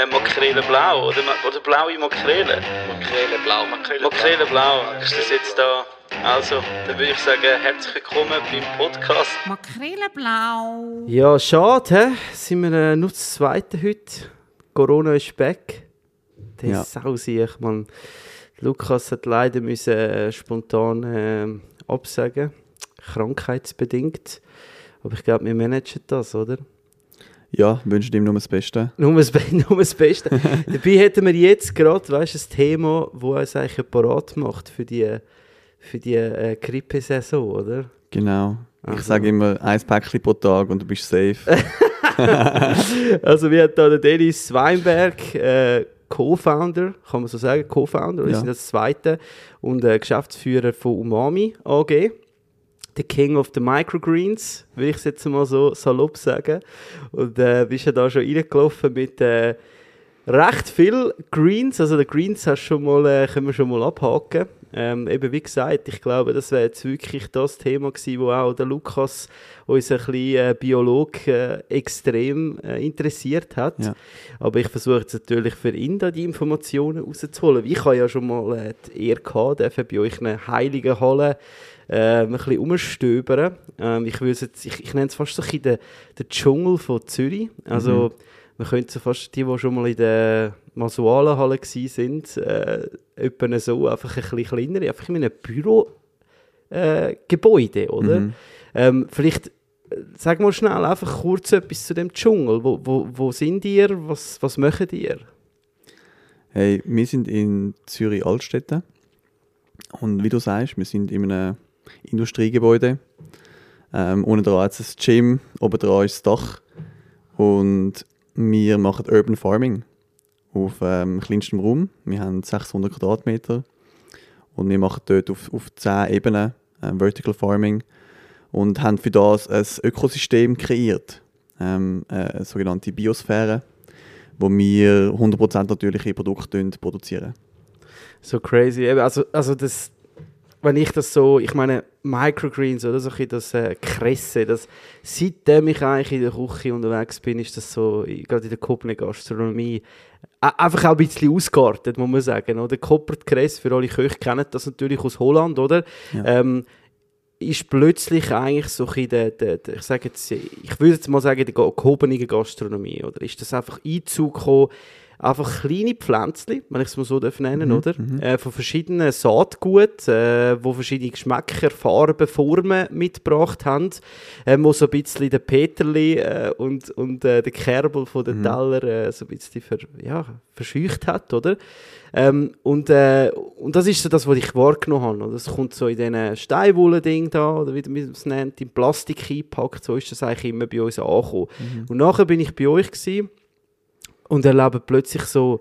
äh, Makrele blau oder, oder blaue Makrele. Makrele blau, Makrele, Makrele blau, ist das jetzt da? Also, dann würde ich sagen, herzlich willkommen beim Podcast. Makrele blau. Ja, schade, hä? Sind wir äh, nur das zweite heute. Corona ist back. Das Ja. ist sau sich, man. Lukas hat leider müssen, äh, spontan äh, absagen. Krankheitsbedingt. Aber ich glaube, wir managen das, oder? Ja, wünsche ihm nur das Beste. Nur das, Be- nur das Beste. Dabei hätten wir jetzt gerade, weißt ein Thema, das uns eigentlich parat macht für die, für die äh, Grippesaison, oder? Genau. Ich Aha. sage immer ein Päckchen pro Tag und du bist safe. Also wir haben da den Dennis Weinberg, äh, Co-Founder, kann man so sagen, Co-Founder, wir Ja. sind das zweite und äh, Geschäftsführer von Umami AG. Der King of the Microgreens, will ich es jetzt mal so salopp sagen. Und äh, bist ja da schon reingelaufen mit äh, recht viel Greens. Also die Greens hast schon mal, äh, können wir schon mal abhaken. Ähm, eben wie gesagt, ich glaube, das wäre jetzt wirklich das Thema gewesen, wo auch der Lukas, unser kleiner äh, Biolog, äh, extrem äh, interessiert hat. Ja. Aber ich versuche jetzt natürlich für ihn da die Informationen rauszuholen. Ich habe ja schon mal äh, die Ehre gehabt, dürfen bei euch in einer heiligen Halle äh, ein bisschen umstöbern. Ähm, ich, jetzt, ich, ich nenne es fast so ein den, den Dschungel von Zürich. Also, man könnte so fast die, die schon mal in der Masualenhalle waren, äh, etwa so, einfach ein bisschen kleiner, einfach in einem Büro äh, oder? Mhm. Ähm, vielleicht äh, sag mal schnell einfach kurz etwas zu dem Dschungel. Wo, wo, wo sind ihr? Was, was macht ihr? Hey, wir sind in Zürich Altstädte. Und wie du sagst, wir sind in einem Industriegebäude. Ähm, unten dran ist das Gym, oben dran ist das Dach. Und wir machen Urban Farming auf ähm, kleinstem Raum. Wir haben 600 Quadratmeter. Und wir machen dort auf, auf 10 Ebenen ähm, Vertical Farming. Und haben für das ein Ökosystem kreiert. Ähm, äh, eine sogenannte Biosphäre wo wir 100% natürliche Produkte produzieren. So crazy. Also, also das, wenn ich das so, ich meine, Microgreens oder so das äh, Kresse, das, seitdem ich eigentlich in der Küche unterwegs bin, ist das so, gerade in der Koblenz Gastronomie, a- einfach auch ein bisschen ausgeartet, muss man sagen. Oder? Koppert Kresse, für alle Köche kennen das natürlich aus Holland, oder? Ja. Ähm, ist plötzlich eigentlich so ein der, der, der, ich sage jetzt, ich würde jetzt mal sagen, die ge- gehobene Gastronomie, oder? Ist das einfach Einzug gekommen, einfach kleine Pflänzchen, wenn ich es mal so nennen, Mhm, oder? Äh, von verschiedenen Saatgut, äh, wo verschiedene Geschmäcker, Farben, Formen mitgebracht haben, ähm, wo so ein bisschen der Peterli äh, und, und äh, der Kerbel von den Mhm. Teller äh, so ein bisschen ver, ja, verscheucht hat, oder? Ähm, und, äh, und das ist so das, was ich wahrgenommen habe. Oder? Das kommt so in diesen Steinwolle-Ding da, oder wie man es nennt, in Plastik eingepackt. So ist das eigentlich immer bei uns angekommen. Und nachher bin ich bei euch gewesen und erlebe plötzlich so,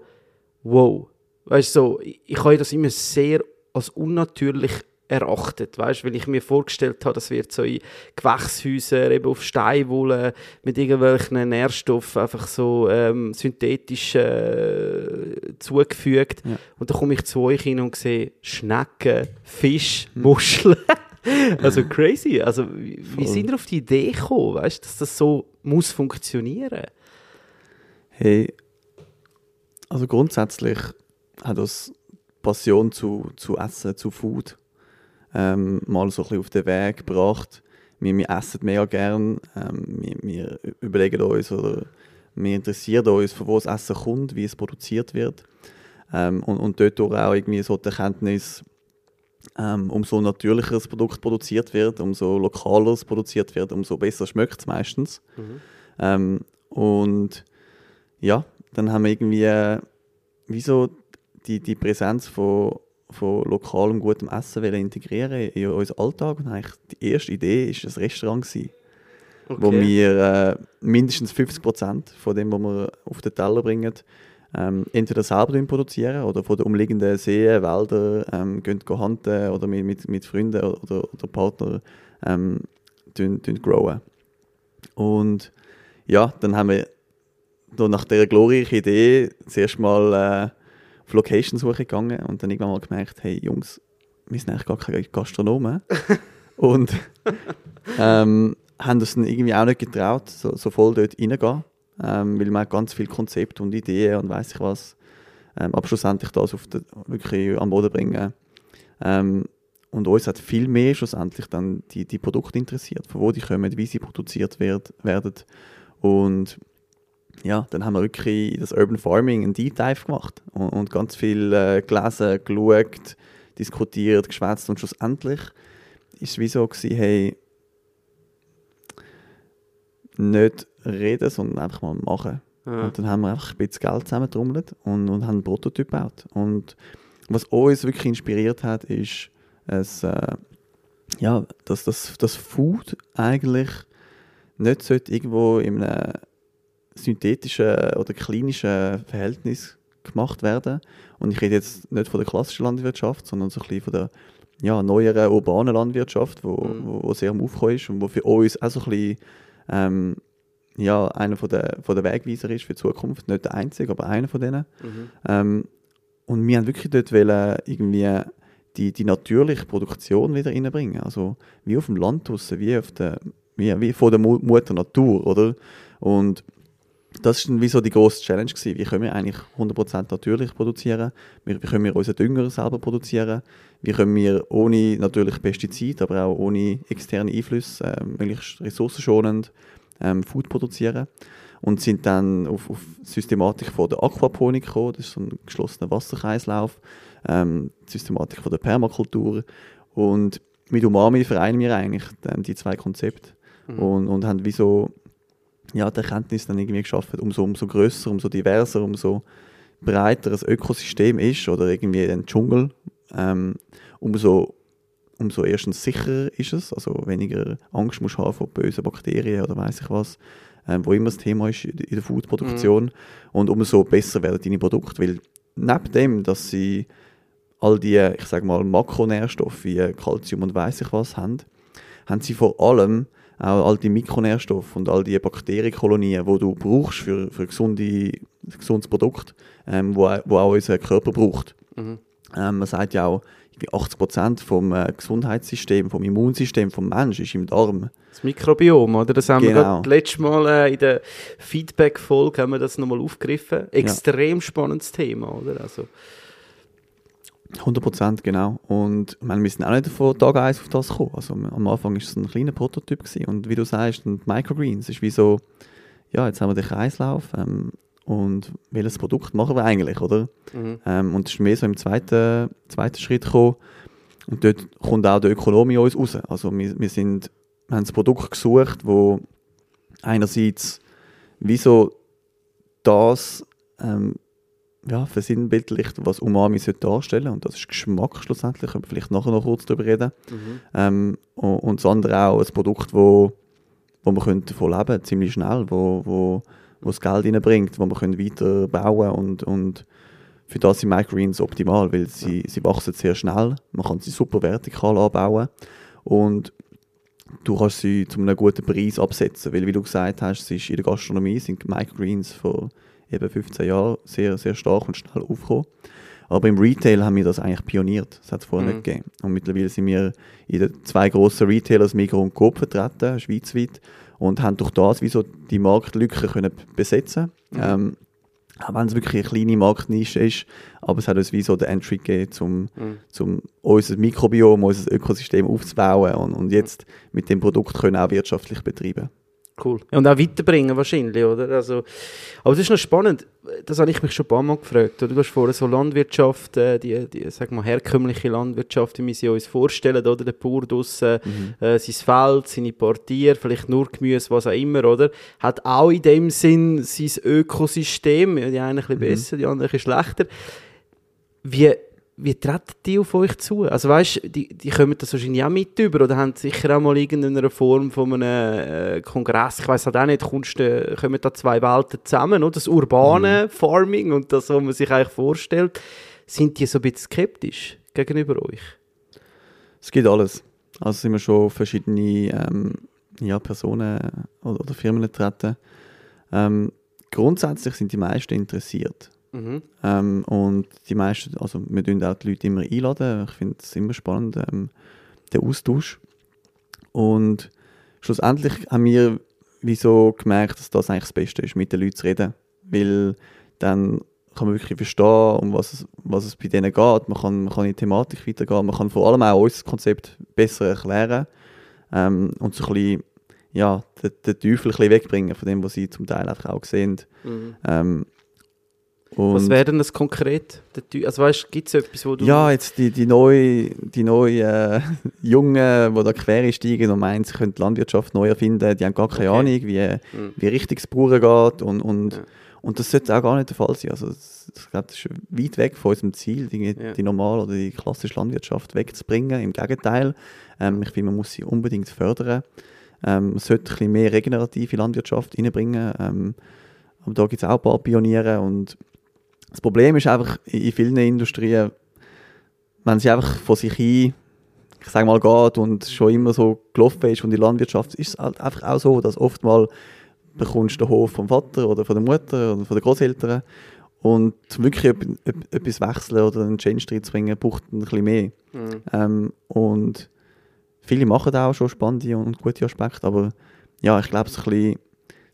wow. Weißt du, so, ich, ich habe das immer sehr als unnatürlich erachtet, weißt, weil ich mir vorgestellt habe, das wird so in Gewächshäusern, eben auf Steinwolle, mit irgendwelchen Nährstoffen einfach so ähm, synthetisch äh, zugefügt. Ja. Und dann komme ich zu euch hin und sehe Schnecken, Fisch, Muscheln. also crazy. Also wie, wie sind ihr auf die Idee gekommen, weißt, dass das so muss funktionieren? Hey, also grundsätzlich hat das Passion zu, zu Essen, zu Food ähm, mal so ein bisschen auf den Weg gebracht. Wir, wir essen mega gern, ähm, wir, wir überlegen uns oder wir interessieren uns, von wo das Essen kommt, wie es produziert wird. Ähm, und, und dort auch irgendwie so die Erkenntnis, ähm, umso natürlicher das Produkt produziert wird, umso lokaler es produziert wird, umso besser schmeckt es meistens. Ähm, und ja, dann haben wir irgendwie äh, wie so die, die Präsenz von, von lokalem gutem Essen wollen integrieren in unseren Alltag. Und eigentlich die erste Idee war ein Restaurant, gewesen, wo wir äh, mindestens 50% von dem, was wir auf den Teller bringen, ähm, entweder selber produzieren oder von den umliegenden Seen, Wäldern ähm, gehen, hunten oder mit, mit, mit Freunden oder, oder Partnern ähm, tun, tun growen. Und ja, dann haben wir nach dieser glorreichen Idee zuerst mal äh, auf Location-Suche gegangen und dann irgendwann mal gemerkt, hey Jungs, wir sind eigentlich gar keine Gastronomen. und ähm, haben uns dann irgendwie auch nicht getraut, so, so voll dort reingehen. ähm, weil man ganz viele Konzepte und Ideen und weiß ich was. Ähm, aber schlussendlich das auf den, wirklich am Boden bringen. Ähm, und uns hat viel mehr schlussendlich dann die, die Produkte interessiert, von wo die kommen, wie sie produziert werd, werden. Und ja, dann haben wir wirklich in das Urban Farming einen Deep Dive gemacht und, und ganz viel äh, gelesen, geschaut, diskutiert, geschwätzt und schlussendlich ist es wie so gewesen, hey, nicht reden, sondern einfach mal machen. Ja. Und dann haben wir einfach ein bisschen Geld zusammengetrommelt und, und haben einen Prototyp gebaut. Und was uns wirklich inspiriert hat, ist, es, äh, ja, dass das, das Food eigentlich nicht sollte irgendwo in einem synthetischen oder klinischen Verhältnis gemacht werden. Und ich rede jetzt nicht von der klassischen Landwirtschaft, sondern so ein bisschen von der ja, neueren urbanen Landwirtschaft, wo, Mhm. wo, wo sehr am Aufkommen ist und wo für uns auch so ein bisschen ähm, ja, einer von der, von der Wegweiser ist für die Zukunft. Nicht der einzige, aber einer von denen. Mhm. Ähm, und wir haben wirklich dort wollen, irgendwie die, die natürliche Produktion wieder reinbringen. Also wie auf dem Land draussen, wie, auf der, wie, wie von der Mu Mutter Natur, oder? Und das war wie so die grosse Challenge. Gewesen. Wie können wir eigentlich 100% natürlich produzieren? Wie, können wir unseren Dünger selber produzieren? Wie können wir ohne natürlich Pestizide, aber auch ohne externe Einflüsse äh, möglichst ressourcenschonend ähm, Food produzieren? Und sind dann auf, auf die Systematik von der Aquaponik gekommen. Das ist so ein geschlossener Wasserkreislauf. Ähm, die Systematik von der Permakultur. Und mit Umami vereinen wir eigentlich ähm, die zwei Konzepte. Mhm. Und, und haben wie so ja, die Erkenntnis dann irgendwie geschaffen, umso, umso grösser, umso diverser, umso breiter ein Ökosystem ist oder irgendwie ein Dschungel, ähm, umso, umso erstens sicherer ist es, also weniger Angst musst haben vor bösen Bakterien oder weiß ich was, ähm, wo immer das Thema ist in der Foodproduktion. Und umso besser werden deine Produkte, weil neben dem, dass sie all die, ich sage mal, Makronährstoffe wie Kalzium und weiß ich was haben, haben sie vor allem auch all die Mikronährstoffe und all die Bakterienkolonien, die du brauchst für, für gesunde, ein gesundes Produkt, ähm, wo, wo auch unser Körper braucht. Mhm. Ähm, man sagt ja auch, irgendwie 80% vom äh, Gesundheitssystem, vom Immunsystem vom Menschen ist im Darm. Das Mikrobiom, oder? Das haben wir Genau. gerade letztes Mal äh, in der Feedback-Folge haben wir das nochmal aufgegriffen. Extrem spannendes Thema, oder? Also, 100% genau. Und ich meine, wir sind auch nicht von Tag 1 auf das gekommen. Also am Anfang war es ein kleiner Prototyp. Gewesen. Und wie du sagst, ein Microgreens ist wie so, ja, jetzt haben wir den Kreislauf ähm, und welches Produkt machen wir eigentlich, oder? mhm. Ähm, und es ist mehr so im zweiten, zweiten Schritt gekommen. Und dort kommt auch die Ökonomie uns raus. Also wir, wir, sind, wir haben ein Produkt gesucht, wo einerseits wie so das ähm, ja, versinnbildlicht, was Umami sollte darstellen. Und das ist Geschmack schlussendlich, können wir vielleicht nachher noch kurz darüber reden. Mhm. Ähm, und, und das andere auch ein Produkt, wo, wo man könnte davon leben könnte, ziemlich schnell, wo, wo, wo das Geld reinbringt, wo man können weiter bauen und, und für das sind Microgreens optimal, weil sie, sie wachsen sehr schnell, man kann sie super vertikal anbauen. Und du kannst sie zu einem guten Preis absetzen, weil wie du gesagt hast, ist in der Gastronomie sind Microgreens vor eben 15 Jahren sehr, sehr stark und schnell aufgekommen. Aber im Retail haben wir das eigentlich pioniert. Das hat es vorher Mhm. nicht gegeben. Und mittlerweile sind wir in den zwei grossen Retailers, Migros und Coop, vertreten, schweizweit, und haben durch das wie so die Marktlücke können besetzen Mhm. ähm, auch wenn es wirklich eine kleine Marktnische ist, aber es hat uns wie so den Entry gegeben, um Mhm. zum unser Mikrobiom, unser Ökosystem aufzubauen und, und jetzt mit dem Produkt können auch wirtschaftlich betreiben. Cool. Ja, und auch weiterbringen wahrscheinlich, oder? Also, aber es ist noch spannend, das habe ich mich schon ein paar Mal gefragt. Du hast vorhin so Landwirtschaft, äh, die, die sag mal, herkömmliche Landwirtschaft, wie wir sie uns vorstellen, oder? Der Bauer draussen, äh, sein Feld, seine paar Tiere, vielleicht nur Gemüse, was auch immer, oder? Hat auch in dem Sinn sein Ökosystem, die einen ein bisschen besser, die anderen ein bisschen schlechter. Wie, wie treten die auf euch zu? Also weißt, die, die kommen das wahrscheinlich auch mit über oder haben sicher auch mal irgendeine Form von einem äh, Kongress, ich weiß halt auch nicht, kommst, äh, kommen da zwei Welten zusammen, oder? das urbane Farming und das, was man sich eigentlich vorstellt. Sind die so ein bisschen skeptisch gegenüber euch? Es gibt alles. Also sind wir schon verschiedene ähm, ja, Personen oder, oder Firmen getreten. Ähm, grundsätzlich sind die meisten interessiert. Mhm. Ähm, und die meisten, also wir tun auch die Leute immer einladen. Ich finde es immer spannend, ähm, der Austausch. Und schlussendlich haben wir wieso gemerkt, dass das eigentlich das Beste ist, mit den Leuten zu reden. Weil dann kann man wirklich verstehen, um was es, was es bei denen geht. Man kann, man kann in die Thematik weitergehen. Man kann vor allem auch unser Konzept besser erklären ähm, und so ein bisschen, ja, den, den Teufel ein bisschen wegbringen von dem, was sie zum Teil einfach auch sehen. Mhm. Ähm, Was und- wäre denn das konkret? Also weißt, gibt es etwas, wo du... Ja, jetzt die, die neuen die neue, äh, Jungen, die da quer einsteigen und meinen, sie können die Landwirtschaft neu erfinden, die haben gar keine Okay. Ahnung, wie, Mhm. wie richtig es Bauern geht und, und, Ja. und das sollte auch gar nicht der Fall sein. Also das, das ist weit weg von unserem Ziel, die, Ja. die normale oder die klassische Landwirtschaft wegzubringen. Im Gegenteil, ähm, ich finde, man muss sie unbedingt fördern. Ähm, man sollte ein bisschen mehr regenerative Landwirtschaft reinbringen. Ähm, aber da gibt es auch ein paar Pioniere und das Problem ist einfach in in vielen Industrien, wenn sie einfach von sich hin, ich sage mal, geht und schon immer so gelaufen ist und die Landwirtschaft ist es halt einfach auch so, dass oftmal bekommst du den Hof vom Vater oder von der Mutter oder von den Großeltern und wirklich etwas wechseln oder einen Change reinzubringen, braucht ein bisschen mehr. Mhm. Ähm, und viele machen da auch schon spannende und gute Aspekte, aber ja, ich glaube, so ein bisschen,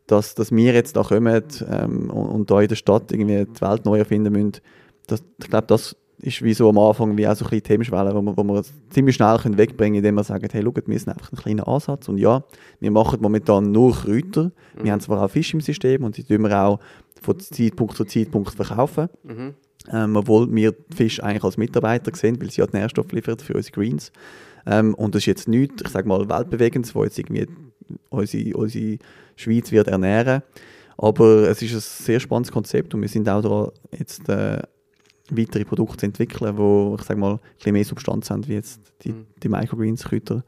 dass, dass wir jetzt da kommen ähm, und, und da in der Stadt irgendwie die Welt neu erfinden müssen, das, ich glaube, das ist wie so am Anfang wie auch so ein Themenschwelle, wo wir, wo wir ziemlich schnell können wegbringen können, indem wir sagen, hey, schaut, wir sind einfach ein kleiner Ansatz und ja, wir machen momentan nur Kräuter, wir haben zwar auch Fisch im System und die tun wir auch von Zeitpunkt zu Zeitpunkt verkaufen, Mhm. ähm, obwohl wir die Fische eigentlich als Mitarbeiter sehen, weil sie ja die Nährstoffe liefern für unsere Greens. Ähm, und das ist jetzt nichts, ich sage mal, weltbewegendes, wo jetzt irgendwie unsere, unsere Schweiz wird ernähren. Aber es ist ein sehr spannendes Konzept und wir sind auch daran, jetzt äh, weitere Produkte zu entwickeln, wo ich sage mal, ein bisschen mehr Substanz haben, wie jetzt die, Mhm. die Microgreens-Kräuter.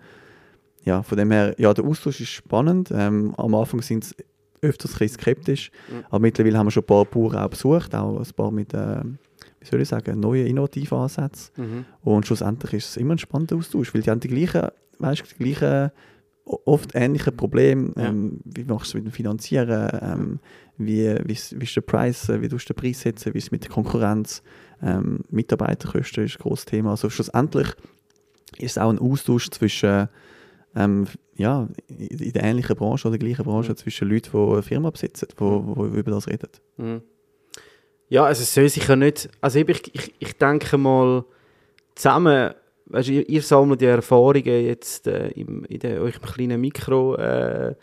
Ja, von dem her, ja, der Austausch ist spannend. Ähm, am Anfang sind sie öfters ein bisschen skeptisch, Mhm. aber mittlerweile haben wir schon ein paar Bauern auch besucht, auch ein paar mit, äh, wie soll ich sagen, neuen, innovativen Ansätzen. Mhm. Und schlussendlich ist es immer ein spannender Austausch, weil die haben die gleichen, weißt, die gleichen oft ähnliche Probleme. Ja. Ähm, wie machst du es mit dem Finanzieren? Ähm, wie, wie, ist- wie ist der Preis? äh, Wie tust du den Preis setzen? Wie ist es mit der Konkurrenz? Ähm, Mitarbeiterkosten ist ein grosses Thema. Also schlussendlich ist es auch ein Austausch zwischen ähm, ja, in der ähnlichen Branche oder der gleichen Branche Mhm. zwischen Leuten, die eine Firma besitzen, die, die über das reden. Mhm. Ja, also es soll sich ja nicht. Also ich, ich, ich denke mal, zusammen, weißt, ihr, ihr sammelt die Erfahrungen jetzt äh, im, in der, eurem kleinen Mikro, äh,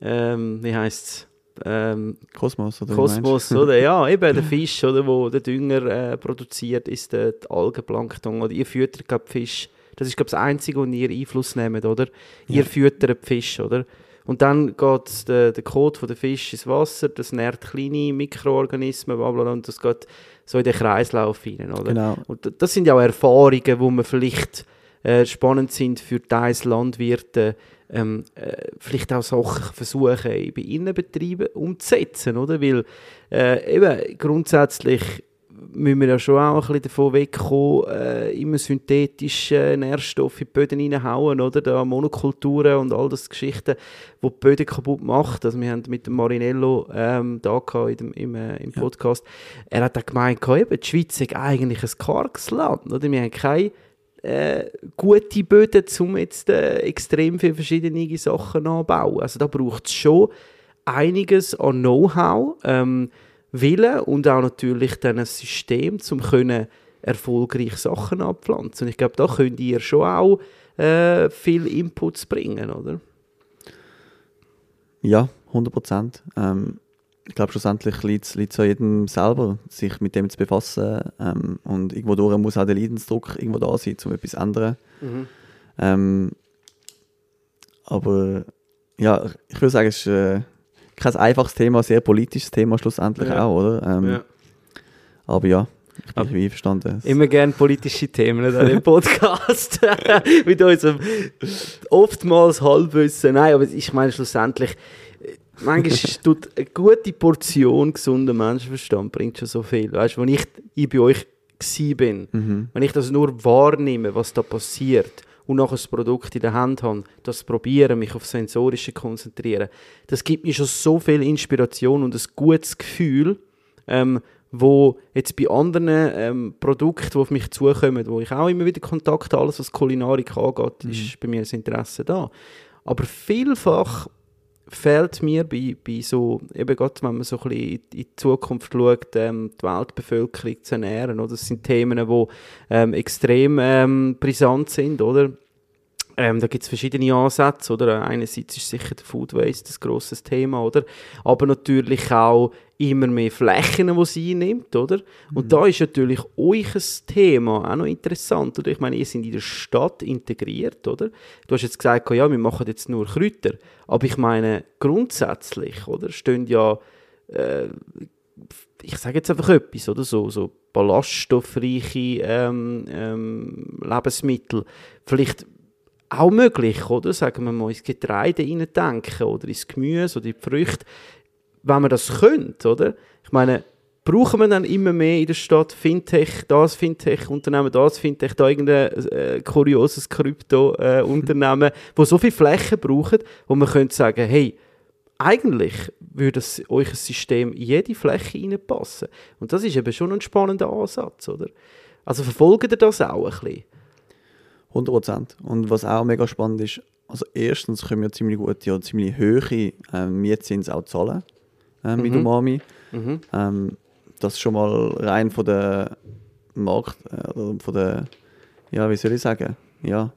ähm, wie heisst es? Ähm, Kosmos, oder? Kosmos, oder? Ja, eben der Fisch, oder, wo der Dünger äh, produziert, ist der, der Algenplankton. Oder ihr füttert glaub, Fisch. Das ist, glaube ich, das Einzige, wo ihr Einfluss nehmt, oder? Ja. Ihr füttert die Fisch, oder? Und dann geht der, der Kot von der Fisch ins Wasser, das nährt kleine Mikroorganismen, bla, bla, und das geht so in den Kreislauf rein, oder? Genau. Und das sind ja auch Erfahrungen, die man vielleicht äh, spannend sind für teils Landwirte, ähm, äh, vielleicht auch Sachen versuchen bei ihren Betrieben umzusetzen, oder? Weil äh, eben grundsätzlich müssen wir ja schon auch ein bisschen davon wegkommen, äh, immer synthetische Nährstoffe in die Böden reinhauen, oder? Da Monokulturen und all das Geschichten, die die Böden kaputt macht. Also wir haben mit dem Marinello ähm, da in dem, im, äh, im Ja. Podcast, er hat auch gemeint, eben, die Schweiz ist eigentlich ein karges Land, oder? Wir haben keine äh, gute Böden, um jetzt äh, extrem viele verschiedene Sachen anzubauen. Also da braucht es schon einiges an Know-how, ähm, Willen und auch natürlich dann ein System, um können erfolgreich Sachen abpflanzen. Und ich glaube, da könnt ihr schon auch äh, viel Inputs bringen, oder? Ja, 100 Prozent. Ähm, ich glaube, schlussendlich liegt es an jedem selber, sich mit dem zu befassen. Ähm, und irgendwo durch muss auch der Leidensdruck irgendwo da sein, um etwas zu ändern. Ähm, aber ja, ich würde sagen, es ist äh, kein einfaches Thema, sehr politisches Thema schlussendlich Ja. auch, oder? Ähm, Ja. Aber ja, ich bin einverstanden. Immer gerne politische Themen an dem Podcast. Mit unserem oftmals Halbwissen. Nein, aber ich meine schlussendlich, manchmal tut eine gute Portion gesunder Menschenverstand bringt schon so viel. Weißt du, wenn ich, ich bei euch bin, Mhm. wenn ich das nur wahrnehme, was da passiert und nachher das Produkt in der Hand habe, das probieren, mich auf Sensorische konzentrieren, das gibt mir schon so viel Inspiration und ein gutes Gefühl, ähm, wo jetzt bei anderen ähm, Produkten, die auf mich zukommen, wo ich auch immer wieder Kontakt habe, alles was Kulinarik angeht, ist bei mir das Interesse da. Aber vielfach fehlt mir bei, bei so, eben gerade wenn man so ein bisschen in die Zukunft schaut, ähm, die Weltbevölkerung zu ernähren, oder? Das sind Themen, die ähm, extrem ähm, brisant sind, oder? Ähm, da gibt es verschiedene Ansätze, oder? Einerseits ist sicher der Food Waste ein grosses Thema, oder? Aber natürlich auch immer mehr Flächen, die sie einnimmt, oder? Und da ist natürlich euch ein Thema auch noch interessant, oder? Ich meine, ihr seid in der Stadt integriert, oder? Du hast jetzt gesagt, ja, wir machen jetzt nur Kräuter, aber ich meine, grundsätzlich, oder? Stehen ja, äh, ich sage jetzt einfach etwas, oder? So, so ballaststoffreiche ähm, ähm, Lebensmittel, vielleicht auch möglich, oder? Sagen wir mal, ins Getreide denken oder ins Gemüse oder in die Früchte. Wenn man das könnte, oder? Ich meine, brauchen wir dann immer mehr in der Stadt Fintech, das Fintech-Unternehmen, das Fintech, da irgendein äh, kurioses Krypto-Unternehmen, äh, wo so viel Fläche braucht, wo man könnte sagen, hey, eigentlich würde euch ein System in jede Fläche reinpassen. Und das ist eben schon ein spannender Ansatz, oder? Also verfolgt ihr das auch ein bisschen? 100 Prozent. Und was auch mega spannend ist, also erstens können wir ziemlich gute oder ziemlich hohe ähm, Mietzins auch zahlen äh, mit Mhm. Umami. Mhm. Ähm, das ist schon mal rein von der Markt, äh, oder von der, ja, wie soll ich sagen, ja,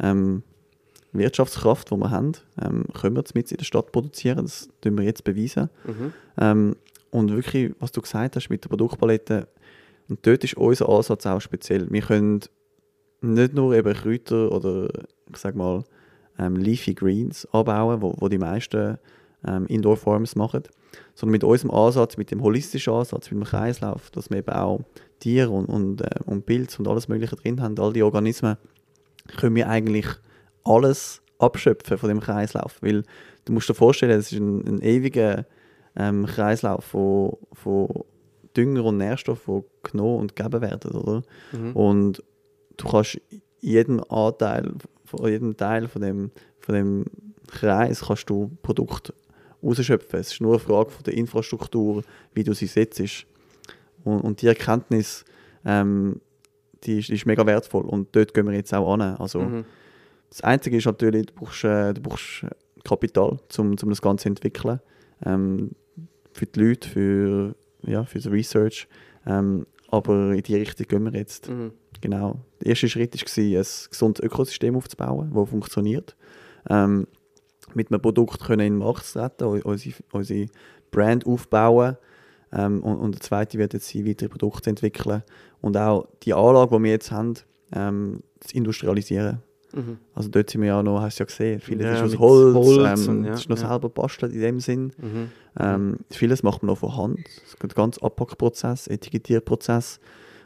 ähm, Wirtschaftskraft, die wir haben, ähm, können wir mit in der Stadt produzieren. Das tun wir jetzt beweisen. Mhm. Ähm, und wirklich, was du gesagt hast mit der Produktpalette, und dort ist unser Ansatz auch speziell. Wir können nicht nur eben Kräuter oder, ich sag mal, ähm, Leafy Greens anbauen, wo, wo die meisten ähm, Indoor Farms machen, sondern mit unserem Ansatz, mit dem holistischen Ansatz, mit dem Kreislauf, dass wir eben auch Tiere und, und, äh, und Pilze und alles Mögliche drin haben, all die Organismen, können wir eigentlich alles abschöpfen von dem Kreislauf. Weil du musst dir vorstellen, es ist ein, ein ewiger ähm, Kreislauf von, von Dünger und Nährstoffen, die genommen und gegeben werden. Oder? Mhm. Und du kannst jeden Anteil, von jedem Teil von dem, von dem Kreis kannst du Produkt rausschöpfen. Es ist nur eine Frage von der Infrastruktur, wie du sie setzt. Und, und die Erkenntnis, ähm, die, ist, die ist mega wertvoll. Und dort gehen wir jetzt auch an. Also, Mhm. das Einzige ist natürlich, du brauchst, äh, du brauchst Kapital, um, um das Ganze zu entwickeln. Ähm, für die Leute, für, ja, für das Research. Ähm, aber in die Richtung gehen wir jetzt. Mhm. Genau. Der erste Schritt war, ein gesundes Ökosystem aufzubauen, das funktioniert. Ähm, mit einem Produkt können in den Markt zu treten, unsere, unsere Brand aufbauen. Ähm, und, und der zweite wird jetzt sein, weitere Produkte entwickeln und auch die Anlage, die wir jetzt haben, ähm, zu industrialisieren. Mhm. Also dort sind wir ja noch, hast du ja gesehen, vieles Ja, ist aus Holz, Holz ähm, und ja, es ist noch ja. selber bastelt in dem Sinn. Mhm. Ähm, vieles macht man noch von Hand. Es gibt ganz Abpackprozess, Etikettierprozess,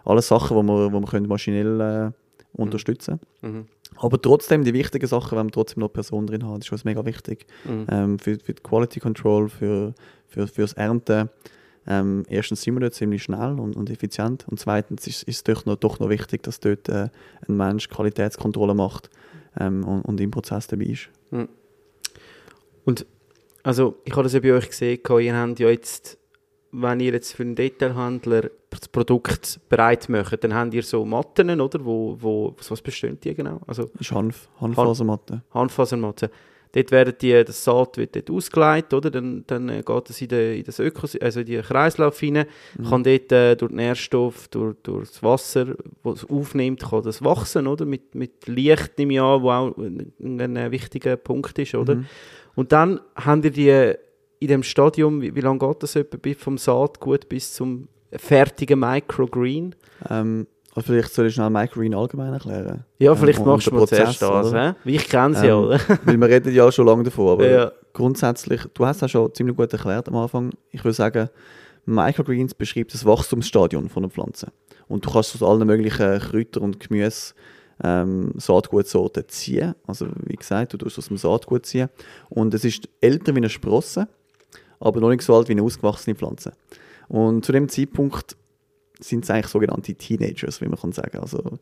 alles Sachen, die wir, wo wir können maschinell äh, unterstützen Mhm. Aber trotzdem, die wichtigen Sachen, wenn wir trotzdem noch Personen drin haben, ist uns mega wichtig. Mhm. Ähm, für, für die Quality Control, für, für, fürs Ernten. Ähm, erstens sind wir dort ziemlich schnell und, und effizient und zweitens ist, ist es doch noch, doch noch wichtig, dass dort äh, ein Mensch Qualitätskontrolle macht ähm, und, und im Prozess dabei ist. Und also ich habe das ja bei euch gesehen, ihr habt ja jetzt, wenn ihr jetzt für einen Detailhandler das Produkt bereit macht, dann habt ihr so Matten, oder? Wo, wo, was bestehen die genau? Also Das ist Hanf, Hanffasermatte. Handfasermatten. Dort werden die, das Saat wird dort ausgeleitet, oder? Dann, dann äh, geht es in, den, in, das Ökos also in den Kreislauf hinein, kann dort äh, durch den Nährstoff, durch, durch das Wasser, das es aufnimmt, kann das wachsen, oder? Mit, mit Licht nehme ich an, wo auch ein, ein, wichtiger Punkt ist, oder? Mhm. Und dann haben wir die in dem Stadium, wie, wie lange geht das etwa vom Saatgut bis zum fertigen Microgreen? Ähm, also vielleicht soll ich schnell Microgreen allgemein erklären. Ja, Ähm, vielleicht und machst du mal zuerst Prozess, das, hä? Wie ich kenne sie, Ähm, oder? Weil wir reden ja schon lange davon, aber Ja. grundsätzlich, du hast es ja schon ziemlich gut erklärt am Anfang. Ich würde sagen, Microgreens beschreibt das Wachstumsstadion von einer Pflanze. Und du kannst aus allen möglichen Kräuter und Gemüse ähm, Saatgutsorten ziehen. Also wie gesagt, du tust aus dem Saatgut ziehen. Und es ist älter wie eine Sprosse, aber noch nicht so alt wie eine ausgewachsene Pflanze. Und zu dem Zeitpunkt sind es eigentlich sogenannte Teenagers, wie man kann sagen. Also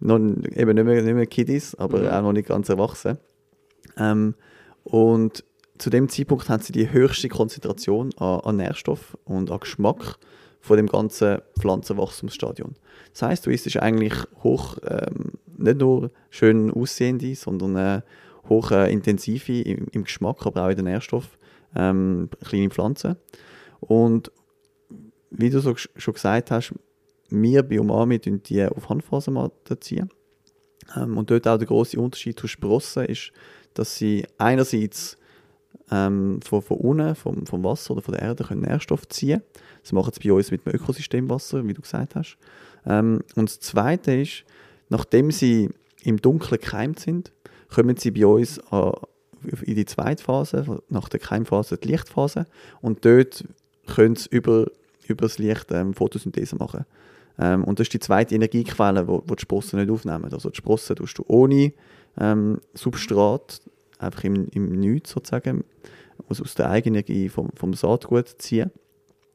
noch, eben nicht mehr, nicht mehr Kiddies, aber Mhm. auch noch nicht ganz erwachsen. Ähm, und zu dem Zeitpunkt haben sie die höchste Konzentration an, an Nährstoff und an Geschmack von dem ganzen Pflanzenwachstumsstadion. Das heißt, du isst eigentlich hoch, ähm, nicht nur schön aussehende, sondern äh, hoch äh, intensive im, im Geschmack, aber auch in den Nährstoffen, ähm, kleine Pflanzen. Und wie du so sch- schon gesagt hast, wir bei Umami tun die auf Handfasermatten ziehen. Ähm, und dort auch der große Unterschied zu Sprossen ist, dass sie einerseits ähm, von, von unten, vom, vom Wasser oder von der Erde können Nährstoffe ziehen Das machen sie bei uns mit dem Ökosystemwasser, wie du gesagt hast. Ähm, und das Zweite ist, nachdem sie im Dunkeln gekeimt sind, kommen sie bei uns an, in die zweite Phase, nach der Keimphase die Lichtphase. Und dort können sie über, über das Licht ähm, Photosynthese machen. Ähm, und das ist die zweite Energiequelle, wo, wo die Sprossen nicht aufnehmen. Also die Sprossen tust du ohne ähm, Substrat, einfach im, im Nichts sozusagen, aus, aus der Eigenenergie vom, vom Saatgut ziehen.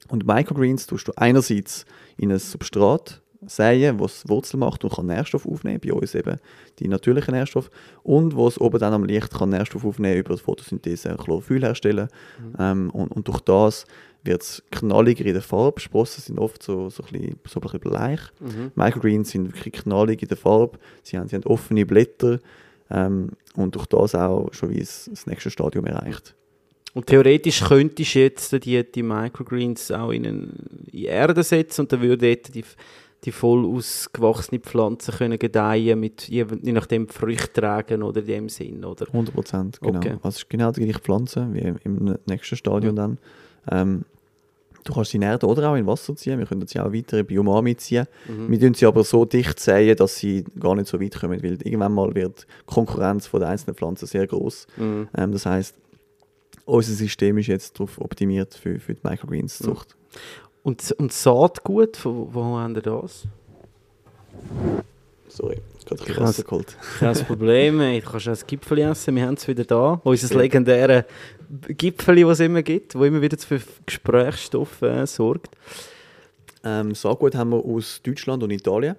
Und Microgreens tust du einerseits in ein Substrat säen, was Wurzel macht und kann Nährstoff aufnehmen, bei uns eben die natürlichen Nährstoffe, und wo es oben dann am Licht kann Nährstoff aufnehmen über die Photosynthese Chlorophyll herstellen. Ähm, und, und durch das wird es knalliger in der Farbe. Sprossen sind oft so, so, ein, bisschen, so ein bisschen bleich. Microgreens sind wirklich knallig in der Farbe. Sie haben, sie haben offene Blätter ähm, und durch das auch schon wie das, das nächste Stadium erreicht. Und theoretisch könntest du jetzt die, die Microgreens auch in, eine, in die Erde setzen und dann würde die, die voll ausgewachsene Pflanze können gedeihen mit je, nachdem Früchte tragen oder in dem Sinn, oder? 100 Prozent, genau. Okay. Also es ist genau die gleiche Pflanze wie im nächsten Stadion dann. Ähm, du kannst sie in Erde oder auch in Wasser ziehen. Wir können sie auch weiter in Biomami ziehen. Wir tun sie aber so dicht säen, dass sie gar nicht so weit kommen, weil irgendwann mal wird die Konkurrenz von den einzelnen Pflanzen sehr groß. Mhm. Ähm, das heißt, unser System ist jetzt darauf optimiert für, für die Microgreens-Zucht. Und, und Saatgut, wo, wo haben wir das? Sorry, gerade ein bisschen Krass. Wasser geholt. Kein Problem, du kannst auch ein Gipfel essen, wir haben es wieder da. Unser legendäre Gipfel, das es immer gibt, wo immer wieder für Gesprächsstoff äh, sorgt. Ähm, Saatgut haben wir aus Deutschland und Italien.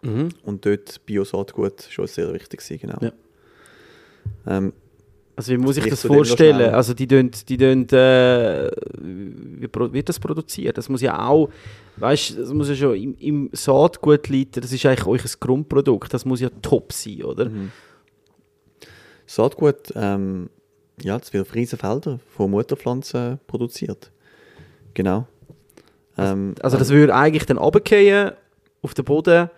Mhm. Und dort Bio-Saatgut schon sehr wichtig genau. Ja. Ähm, Also wie muss ich das vorstellen? Also die tun, die tun, äh, wie wird das produziert? Das muss ja auch, weißt, das muss ja schon im, im Saatgut liegen. Das ist eigentlich euch ein Grundprodukt. Das muss ja top sein, oder? Mhm. Saatgut, ähm, ja, das wird auf riesen Feldern von Mutterpflanzen produziert. Genau. Ähm, Also das würde eigentlich dann runterfallen auf den Boden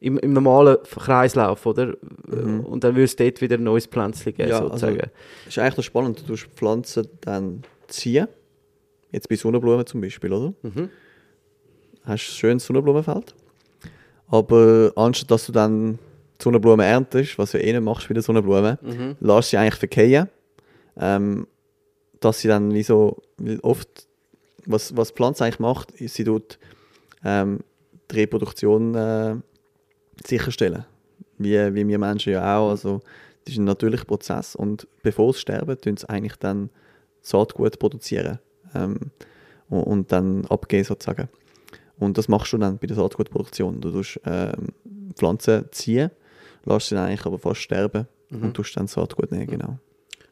im, im normalen Kreislauf, oder? Und dann würde es dort wieder ein neues Pflänzchen geben, Mhm. Ja, also- sozusagen. ist eigentlich noch spannend. Du tust Pflanzen dann ziehen. Jetzt bei Sonnenblumen zum Beispiel, oder? Mhm. Hast ein schönes Sonnenblumenfeld. Aber anstatt dass du dann Sonnenblumen erntest, was du eh nicht machst bei den Sonnenblumen, Mhm. lässt sie eigentlich verkehren. Ähm, dass sie dann wie so, oft, was, was die Pflanze eigentlich macht, ist, sie tut ähm, die Reproduktion äh, sicherstellen. Wie, wie wir Menschen ja auch. Also, das ist ein natürlicher Prozess und bevor sie sterben, tun sie eigentlich dann Saatgut produzieren ähm, und, und dann abgeben sozusagen. Und das machst du dann bei der Saatgutproduktion. Du tust ähm, Pflanzen ziehen, lässt sie dann eigentlich aber fast sterben und tust dann Saatgut nehmen, genau.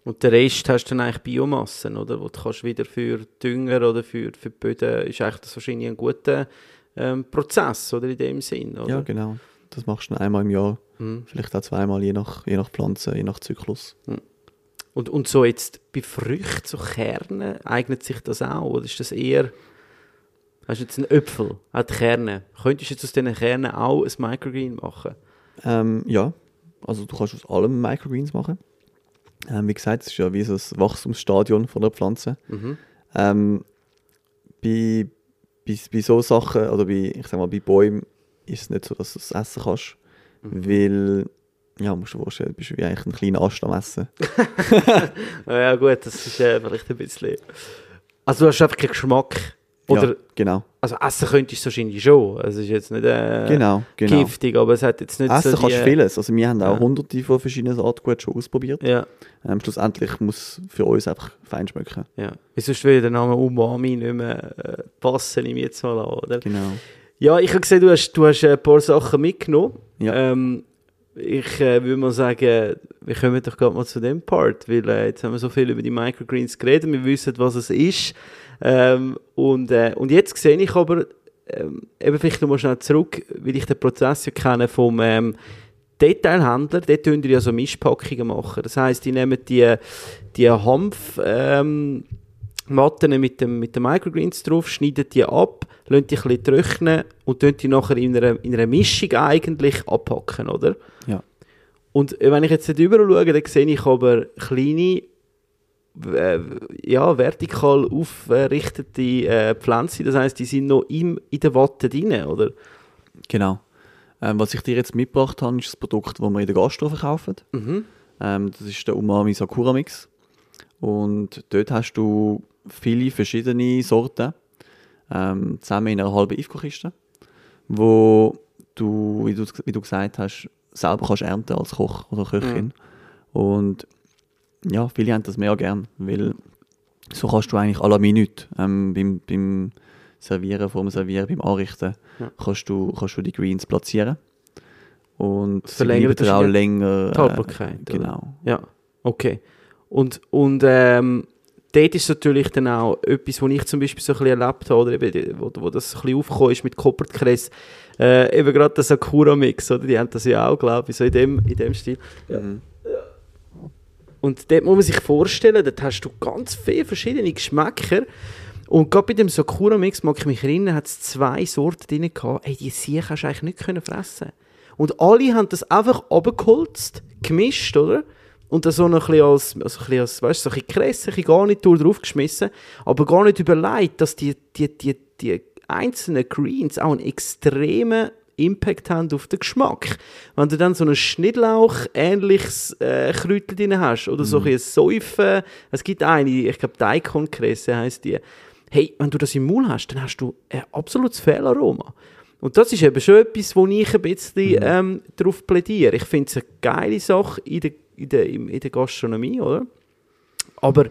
Und den Rest hast du dann eigentlich Biomassen, oder? Wo du kannst wieder für Dünger oder für, für die Böden, ist eigentlich das wahrscheinlich ein guter ähm, Prozess, oder? In dem Sinn, oder? Ja, genau. Das machst du dann einmal im Jahr, Mhm. vielleicht auch zweimal, je nach, je nach Pflanze, je nach Zyklus. Und, und so jetzt bei Früchten, so Kernen, eignet sich das auch? Oder ist das eher, hast du jetzt einen Äpfel, die Kerne, könntest du jetzt aus diesen Kernen auch ein Microgreen machen? Ähm, ja, also du kannst aus allem Microgreens machen. Ähm, wie gesagt, es ist ja wie so das Wachstumsstadion von der Pflanze. Mhm. Ähm, bei, bei, bei so Sachen, oder bei, ich sag mal, bei Bäumen ist es nicht so, dass du es essen kannst, weil, ja, musst du dir vorstellen, du bist wie eigentlich ein kleiner Ast am Essen. Ja gut, das ist äh, vielleicht ein bisschen... Also du hast einfach keinen Geschmack. Oder, ja, genau, also essen könntest du wahrscheinlich schon. Es ist jetzt nicht äh, genau, genau. giftig, aber es hat jetzt nicht Essen so kannst du die- vieles. Also wir haben auch Ja. hunderte von verschiedenen Saatgut schon ausprobiert. Ja, Ähm, schlussendlich muss für uns einfach fein schmecken. ja. Sonst würde der Name Umami nicht mehr äh, passen, nehme ich jetzt mal an, oder? Genau. Ja, ich habe gesehen, du hast, du hast äh, ein paar Sachen mitgenommen. Ja. Ähm, ich äh, würde mal sagen, wir kommen doch gerade mal zu dem Part, weil äh, jetzt haben wir so viel über die Microgreens geredet, wir wissen, was es ist. Ähm, und, äh, und jetzt sehe ich aber, ähm, eben vielleicht nochmal schnell zurück, weil ich den Prozess ja kenne vom, ähm, Detailhändler, dort tun die ja so Mischpackungen machen. Das heisst, die nehmen die, die Hanf, ähm, Matten mit dem, mit den Microgreens drauf, schneiden die ab, lassen die ein trocknen und tun die nachher in einer, in einer Mischung eigentlich abpacken, oder? Ja. Und äh, wenn ich jetzt nicht überall schaue, dann sehe ich aber kleine, äh, ja, vertikal aufgerichtete äh, Pflanzen. Das heisst, die sind noch im, in der Watte drin, oder? Genau. Ähm, was ich dir jetzt mitgebracht habe, ist das Produkt, das wir in der Gastro verkaufen. Mhm. Ähm, das ist der Umami Sakura Mix. Und dort hast du viele verschiedene Sorten ähm, zusammen in einer halben Ifko-Kiste, wo du wie, du, wie du gesagt hast, selber kannst ernten als Koch oder Köchin. Und ja, viele haben das mehr gern, weil so kannst du eigentlich à la Minute ähm, beim, beim Servieren, vor dem Servieren, beim Anrichten, Ja. kannst, du, kannst du die Greens platzieren. Und Verlängert auch länger. Haltbarkeit, oder? genau. Ja, okay. Und, und ähm, dort ist natürlich dann auch etwas, was ich zum Beispiel so ein bisschen erlebt habe, oder eben, wo, wo das ein bisschen aufgekommen ist mit Koppertkress, äh, eben gerade der Sakura-Mix, oder? Die haben das ja auch, glaube ich, so in dem, in dem Stil. Mhm. Und dort muss man sich vorstellen, dort hast du ganz viele verschiedene Geschmäcker. Und gerade bei dem Sakura-Mix, mag ich mich erinnern, hat es zwei Sorten drin gehabt. Ey, die Siech hast du eigentlich nicht können fressen Und alle haben das einfach abgeholzt, gemischt, oder? Und dann so noch ein bisschen als, also ein bisschen als weißt, du, so ein bisschen Kresse, ein bisschen Garnitur draufgeschmissen, aber gar nicht überlegt, dass die, die, die, die einzelnen Greens auch einen extremen Impact haben auf den Geschmack. Wenn du dann so einen Schnittlauch ähnliches äh, Kräutchen drin hast oder so ein bisschen Säufen, es gibt eine, ich glaube Daikon-Kresse heisst die. Hey, wenn du das im Maul hast, dann hast du ein absolutes Fehlaroma. Und das ist eben schon etwas, wo ich ein bisschen ähm, darauf plädiere. Ich finde es eine geile Sache in der, in, der, in der Gastronomie, oder? Aber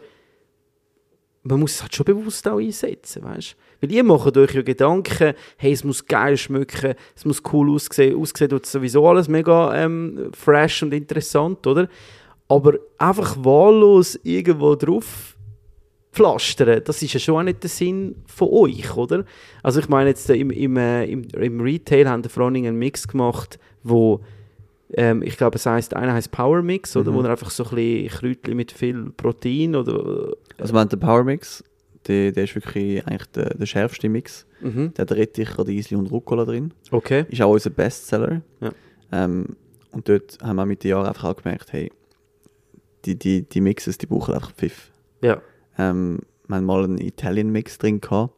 man muss es halt schon bewusst auch einsetzen, weißt Weil ihr macht euch ja Gedanken, hey, es muss geil schmecken, es muss cool aussehen, aussehen tut sowieso alles mega ähm, fresh und interessant, oder? Aber einfach wahllos irgendwo drauf pflastern, das ist ja schon auch nicht der Sinn von euch, oder? Also ich meine jetzt im, im, äh, im, im Retail haben die Dingen einen Mix gemacht, wo ähm, ich glaube, es heißt, einer heißt Power Mix, oder? Mhm. Wo er einfach so ein bisschen Kräutchen mit viel Protein oder Also wir haben den Power Mix, der, der ist wirklich eigentlich der, der schärfste Mix. Mhm. Der hat Rettich, Radieschen und Rucola drin. Okay. Ist auch unser Bestseller. Ja. Ähm, und dort haben wir mit den Jahren einfach auch gemerkt, hey, die, die, die Mixes, die brauchen einfach Pfiff. Ja. Ähm, wir haben mal einen Italien-Mix drin gehabt.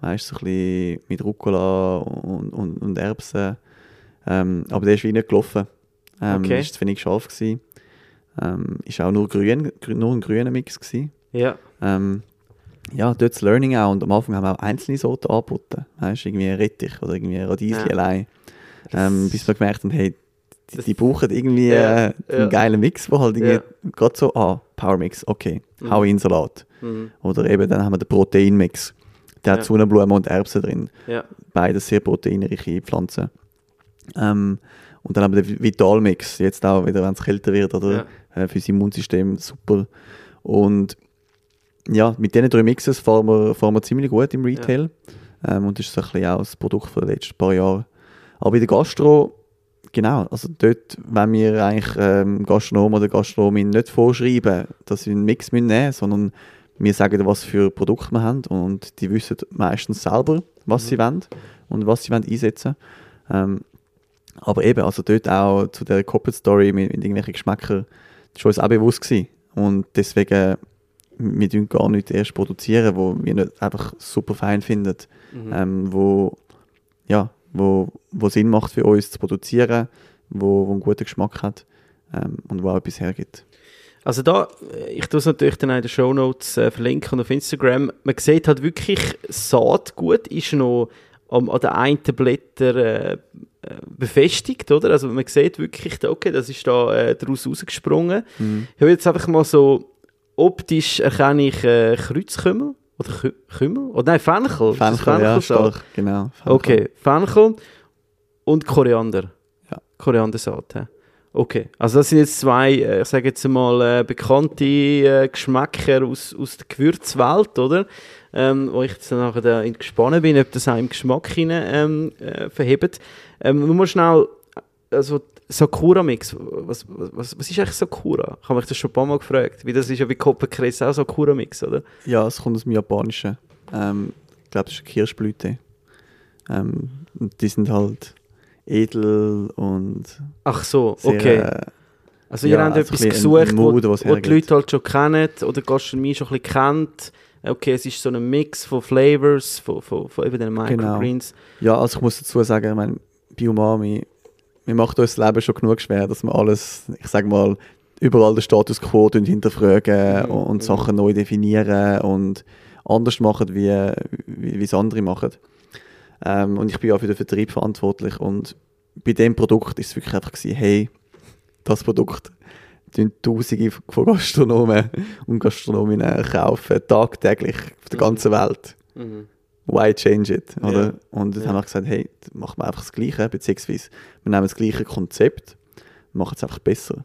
Weißt du, so ein bisschen mit Rucola und, und, und Erbsen. Ähm, aber der ist wie nicht gelaufen. Ähm, Okay. Ist zu wenig scharf gewesen. Ähm, ist auch nur, grün, grü- nur ein grüner Mix gewesen. Ja. Ähm, ja, dort das Learning auch. Und am Anfang haben wir auch einzelne Sorten angeboten. Weißt irgendwie Rettich oder irgendwie Radieschen Ja. allein. Ähm, bis wir gemerkt haben, hey, die, Das- die brauchen irgendwie Ja, äh, ja. einen geilen Mix, wo halt irgendwie Ja. gerade so, ah, Power Mix, okay, Mhm. hau in Salat. Mhm. Oder eben dann haben wir den Proteinmix. Der Ja. hat Sonnenblumen und Erbsen drin. Ja. Beides sehr proteinreiche Pflanzen. Ähm, und dann haben wir den Vitalmix, jetzt auch wieder, wenn es kälter wird, oder? Äh, für das Immunsystem super. Und ja, mit diesen drei Mixes fahren wir, fahren wir ziemlich gut im Retail. Ähm, und das ist so ein bisschen auch das Produkt der letzten paar Jahre. Aber in der Gastro, genau, also dort, wenn wir eigentlich ähm, Gastronom oder Gastronomin nicht vorschreiben, dass sie einen Mix müssen nehmen sondern wir sagen, was für Produkte wir haben und die wissen meistens selber, was sie wollen und was sie wollen einsetzen ähm, Aber eben, also dort auch zu der Corporate Story mit, mit irgendwelchen Geschmäckern, das war uns auch bewusst gewesen. Und deswegen, wir tun gar nicht erst produzieren, wo wir nicht einfach super fein finden, Mhm. ähm, wo, ja, wo, wo Sinn macht für uns zu produzieren, wo, wo einen guten Geschmack hat ähm, und wo auch etwas hergibt. Also da, äh, ich tue es natürlich dann in den Shownotes äh, verlinken und auf Instagram. Man sieht halt wirklich, Saatgut ist noch am, an den einen Blättern äh, befestigt, oder? Also man sieht wirklich, okay, das ist da äh, daraus rausgesprungen. Ich habe jetzt einfach mal so, optisch erkenne ich äh, Kreuzkümmel oder Kü Kümmel? Oder nein, Fenchel. Das Fenchel, ja, stark, genau. Fenchel. Okay, Fenchel und Koriander. Ja. Koriandersaat. hä? Okay, also das sind jetzt zwei, äh, ich sage jetzt mal, bekannte Geschmäcker aus, aus der Gewürzwelt, oder? Ähm, wo ich jetzt nachher da gespannt bin, ob das auch im Geschmack hinein, ähm, äh, verhebt. Ähm, nur mal schnell also Sakura-Mix, was, was, was ist eigentlich Sakura? Ich habe mich das schon ein paar Mal gefragt, weil das ist ja wie Koppenkress auch Sakura-Mix, oder? Ja, es kommt aus dem Japanischen. Ähm, ich glaube, das ist Kirschblüte. Ähm, die sind halt edel und Ach so, sehr, okay. äh, Also ja, ihr habt also etwas gesucht, wo, was wo die. Leute halt schon kennen oder Gastronomie schon ein bisschen kennt. Okay, es ist so ein Mix von Flavors, von, von, von eben den Genau. Microgreens. Ja, also ich muss dazu sagen, ich meine, bei Umami, wir machen uns das Leben schon genug schwer, dass wir alles, ich sage mal, überall den Status quo hinterfragen Mhm, und mhm. Sachen neu definieren und anders machen, wie, wie, es andere machen. Ähm, und ich bin auch für den Vertrieb verantwortlich und bei dem Produkt ist es wirklich einfach gewesen, hey, das Produkt Tausende von Gastronomen und Gastronominnen kaufen, tagtäglich auf der Mhm. ganzen Welt Mhm. why change it? Oder? Ja. Und dann Ja. haben wir gesagt, hey, machen wir einfach das Gleiche, beziehungsweise wir nehmen das gleiche Konzept, machen es einfach besser.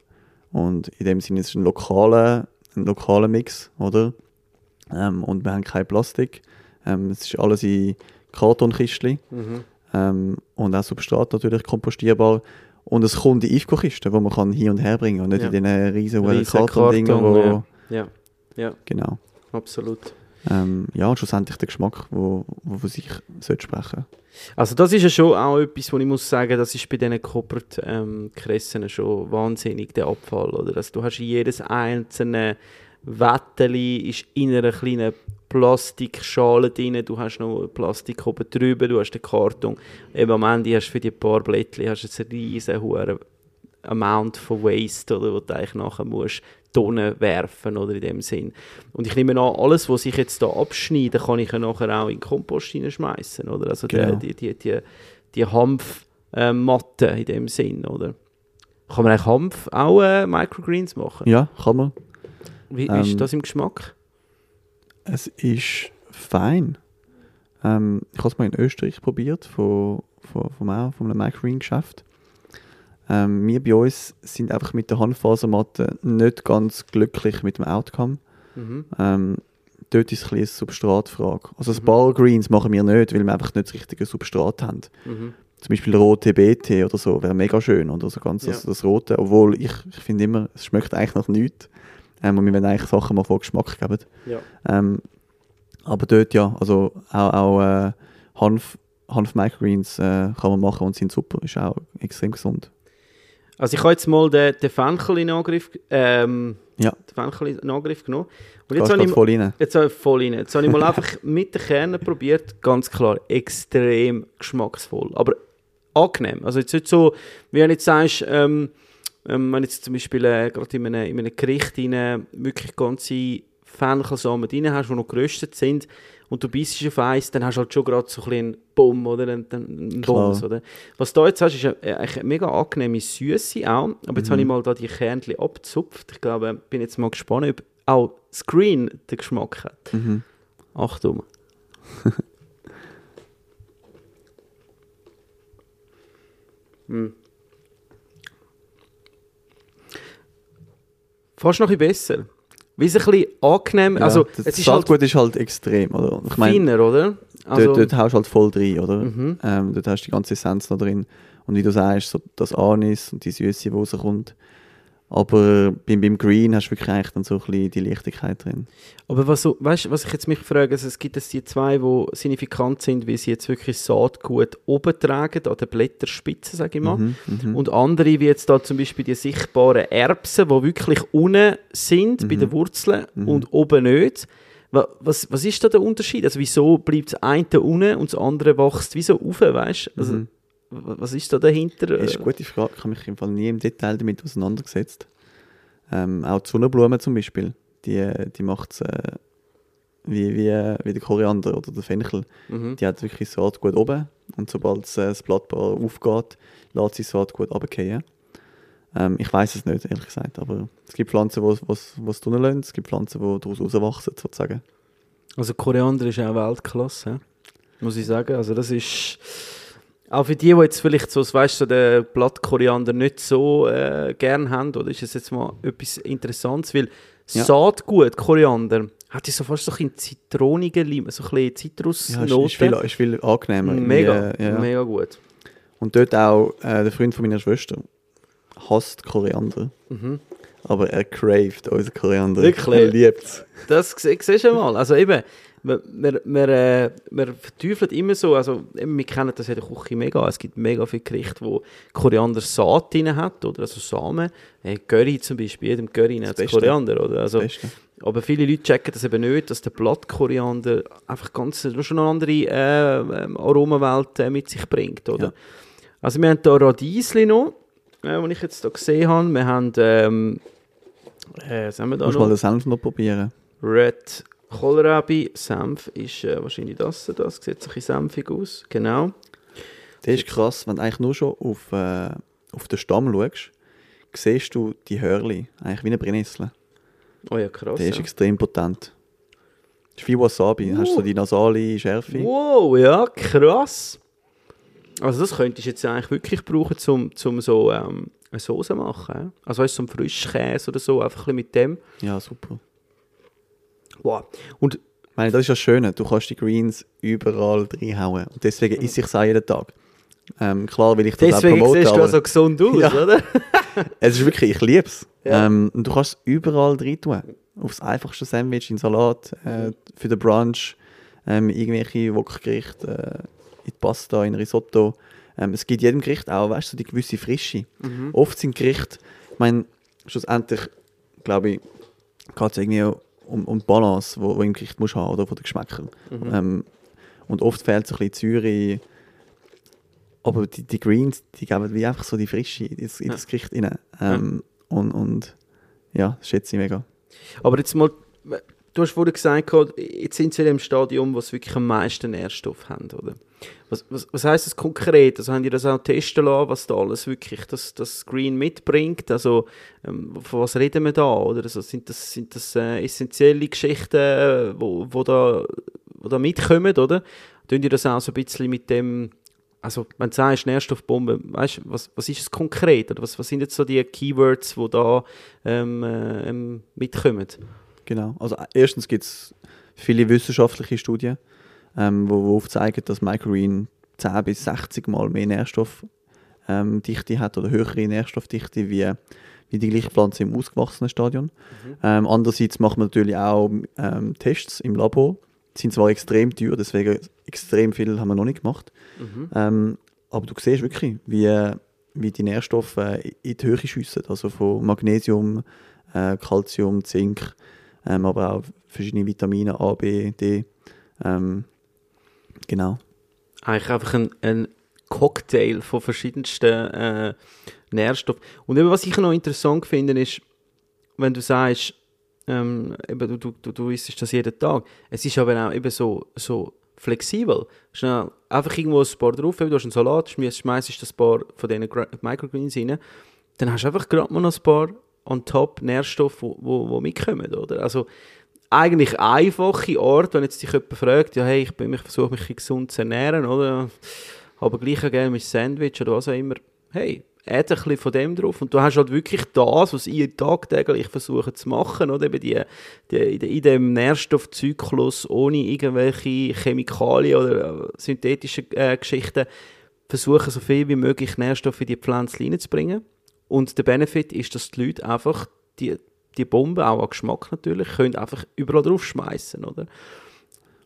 Und in dem Sinne ist es ein lokaler, ein lokaler Mix, oder? Ähm, und wir haben kein Plastik. Ähm, es ist alles in Kartonkistchen Mhm. ähm, und auch Substrat natürlich kompostierbar. Und es kommt in IFCO-Kisten, die man kann hin und her bringen und nicht Ja. in diesen riesen, Riesen Karton-Dingen, Karton, wo... ja. Ja, Genau. absolut. Ähm, ja, und schlussendlich der Geschmack, wo, wo für sich sollte sprechen Also das ist ja schon auch etwas, wo ich muss sagen, das ist bei diesen Corporate ähm, schon wahnsinnig, der Abfall. Oder? Also du hast jedes einzelne Wetteli ist in einer kleinen Plastikschale drin, du hast noch Plastik oben drüber, du hast den Karton. Eben am Ende hast du für die paar Blättchen hast du einen riesen hohen Amount von Waste, oder, wo du eigentlich nachher musst Tonnen werfen, oder in dem Sinn. Und ich nehme an, alles, was ich jetzt da abschneide, kann ich ja nachher auch in den Kompost hineinschmeißen, oder? Also Genau. die, die, die, die Hanfmatte in dem Sinn, oder? Kann man eigentlich Hanf auch äh, Microgreens machen? Ja, kann man. Wie, wie ist Ähm, das im Geschmack? Es ist fein. Ähm, ich habe es mal in Österreich probiert, von, von, von, von einem Microgreen-Geschäft. Ähm, wir bei uns sind einfach mit der Handfasermatte nicht ganz glücklich mit dem Outcome. Mhm. Ähm, dort ist es ein eine Substratfrage. Also das Mhm. Bargreens machen wir nicht, weil wir einfach nicht das richtige Substrat haben. Mhm. Zum Beispiel rote BT oder so wäre mega schön oder so ganz das, Ja. das rote. Obwohl ich, ich finde immer, es schmeckt eigentlich nach nichts. Ähm, und wir wollen eigentlich Sachen mal vor Geschmack geben. Ja. Ähm, aber dort ja, also auch, auch äh, Hanf, Hanf Microgreens äh, kann man machen und sind super, ist auch extrem gesund. Also ich habe jetzt mal den, den Fenchel in Angriff, ähm, Ja. den Fenchel in Angriff genommen. Und Jetzt jetzt habe ich, voll rein. Jetzt habe ich voll rein. Jetzt habe ich mal einfach mit den Kernen probiert. Ganz klar, extrem geschmacksvoll. Aber angenehm. Also jetzt nicht so, wie wenn du jetzt sagst, ähm, ähm, wenn jetzt zum Beispiel äh, gerade in einem, in einem Gericht rein, wirklich ganze Fenchelsamen drin hast, die noch geröstet sind, und du beißt auf eins, dann hast du halt schon gerade so ein bisschen Bumm oder einen. Bums, oder? Was du jetzt hast, ist eine, eine, eine mega angenehme Süße auch. Aber jetzt Mhm. habe ich mal da die Kernchen abgezupft. Ich glaube, bin jetzt mal gespannt, ob auch Screen den Geschmack hat. Mhm. Achtung. hm. Fast noch ein bisschen besser. Wie es ein bisschen angenehm, also ja, das es ist halt ist halt extrem, oder? Ich meine, feiner, oder? Also, dort, dort haust du halt voll drin, oder? Mhm. Ähm, dort hast du die ganze Essenz noch drin. Und wie du sagst, so das Anis und die Süße, die rauskommt. Aber beim, beim Green hast du wirklich eigentlich dann so ein bisschen die Leichtigkeit drin. aber was, so, weißt, was ich jetzt mich frage, also es gibt es die zwei, die signifikant sind, weil sie jetzt wirklich Saatgut oben tragen, an der Blätterspitze, sage ich mal. Mhm, mhm. Und andere, wie jetzt da zum Beispiel die sichtbaren Erbsen, die wirklich unten sind bei Mhm. den Wurzeln Mhm. und oben nicht. Wa- Was, was ist da der Unterschied? Also wieso bleibt das eine unten und das andere wächst wieso auf, weißt Also Mhm. Was ist da dahinter? Das ist eine gute Frage. Ich habe mich im Fall nie im Detail damit auseinandergesetzt. Ähm, auch die Sonnenblume zum Beispiel, die, die macht es äh, wie, wie, wie der Koriander oder der Fenchel. Mhm. Die hat wirklich Saatgut oben und sobald äh, das Blattpaar aufgeht, lässt sie das Saatgut runterfallen. Ähm, ich weiß es nicht, ehrlich gesagt, aber es gibt Pflanzen, die was drinnen lassen, es gibt Pflanzen, die daraus rauswachsen, sozusagen. Also Koriander ist auch Weltklasse, muss ich sagen. Also das ist auch für die, die jetzt vielleicht so, weißt du, den Blattkoriander nicht so äh, gern haben, oder ist es jetzt mal etwas Interessantes, weil Ja. Saatgut, Koriander, hat ja so fast so ein zitronige Lim, so ein bisschen Ja, ist, ist, viel, ist viel angenehmer. mega, äh, ja. mega gut. Und dort auch äh, der Freund von meiner Schwester hasst Koriander. Aber er craved unseren Koriander. Wirklich? Er liebt es. Das sie- siehst du mal. Also eben, wir, wir, wir, äh, wir verteufeln immer so, also wir kennen das in der Küche mega, es gibt mega viele Gerichte, wo Koriander-Saat drin hat, oder, also Samen. Äh, Curry zum Beispiel, jedem Curry hat. Koriander, oder? Also, aber viele Leute checken das eben nicht, dass der Blattkoriander einfach ganz, schon eine andere äh, ähm, Aromawelt äh, mit sich bringt, oder? Ja. Also wir haben hier Radiesli noch, äh, die ich jetzt hier gesehen habe. Wir haben, ähm, äh, was haben wir da Musst noch? mal den Senf noch probieren. Red Kohlrabi, Senf ist äh, wahrscheinlich das, das sieht so ein bisschen senfig aus, genau. Das ist krass, wenn du eigentlich nur schon auf, äh, auf den Stamm schaust, siehst du die Hörli, eigentlich wie eine Brennnessel. Oh ja, krass. Der ist Ja. extrem potent. Das ist wie Wasabi, hast du so die nasale Schärfe. Wow, ja, krass. Also das könntest du jetzt eigentlich wirklich brauchen, um zum so ähm, eine Soße zu machen. Also weißt du, so ein Frischkäse oder so, einfach ein bisschen mit dem. Ja, super. Wow. Und Ich meine, das ist ja das Schöne, du kannst die Greens überall reinhauen. Und deswegen esse ich es auch jeden Tag. Ähm, klar will ich das deswegen auch promoten, siehst du aber auch so gesund aus, Ja. oder? es ist wirklich, ich liebe es. Ja. Ähm, und du kannst es überall rein tun. Aufs einfachste Sandwich, in Salat, äh, für den Brunch, ähm, irgendwelche Wokgerichte, äh, in die Pasta, in Risotto. Ähm, es gibt jedem Gericht auch, weißt du, so die gewisse Frische. Oft sind Gerichte, ich meine, schlussendlich, glaube ich, geht es irgendwie um, um die Balance, wo, wo im Gericht musst haben, oder von den Geschmäckern. Ähm, und oft fehlt so ein bisschen Zürich, aber die, die Greens, die geben wie einfach so die Frische in das, in das Gericht rein. Ähm, und, und ja, das schätze ich mega. Aber jetzt mal, du hast vorhin gesagt, jetzt sind sie in dem Stadium, wo sie wirklich am meisten Nährstoff haben, oder? Was, was, was heisst das konkret? Also haben die das auch testen lassen, was da alles wirklich das, das Green mitbringt? Also ähm, von was reden wir da, oder? Also sind das, sind das äh, essentielle Geschichten, äh, wo, wo, da, wo da mitkommen, oder? Tun die das auch so ein bisschen mit dem, also wenn du sagst Nährstoffbombe, weißt, was, was ist es konkret? Oder was, was sind jetzt so die Keywords, die da ähm, äh, ähm, mitkommen? Genau. Also äh, erstens gibt es viele wissenschaftliche Studien, ähm, wo, wo aufzeigen, dass Microgreen 10 bis 60 Mal mehr Nährstoffdichte ähm, hat oder höhere Nährstoffdichte wie, wie die gleiche Pflanze im ausgewachsenen Stadion. Ähm, andererseits machen wir natürlich auch ähm, Tests im Labor. Die sind zwar extrem teuer, deswegen extrem viel haben wir noch nicht gemacht. Ähm, aber du siehst wirklich, wie, wie die Nährstoffe äh, in die Höhe schiessen. Also von Magnesium, äh, Calcium, Zink, ähm, aber auch verschiedene Vitamine A, B, D. Ähm, genau. eigentlich einfach ein, ein Cocktail von verschiedensten äh, Nährstoffen. Und eben, was ich noch interessant finde, ist, wenn du sagst, ähm, eben, du, du, du, du isst das jeden Tag. Es ist aber auch eben so, so flexibel. Schnell, einfach irgendwo ein paar drauf, du hast einen Salat, schmeißt das paar von diesen Microgreens rein, dann hast du einfach gerade mal noch ein paar on top Nährstoffe, die wo, wo mitkommen, oder? Also eigentlich einfache Art, wenn jetzt dich jemand fragt, ja hey, ich, bin- ich versuche mich ein gesund zu ernähren, oder? Aber gleich gerne mit Sandwich oder was auch immer. Hey, add ein bisschen von dem drauf und du hast halt wirklich das, was ich tagtäglich versuche zu machen, oder? Eben die, die, in dem Nährstoffzyklus ohne irgendwelche Chemikalien oder äh, synthetische äh, Geschichten versuchen, so viel wie möglich Nährstoffe in die Pflanze reinzubringen. Und der Benefit ist, dass die Leute einfach die, die Bombe, auch an Geschmack natürlich, können einfach überall drauf schmeißen, oder?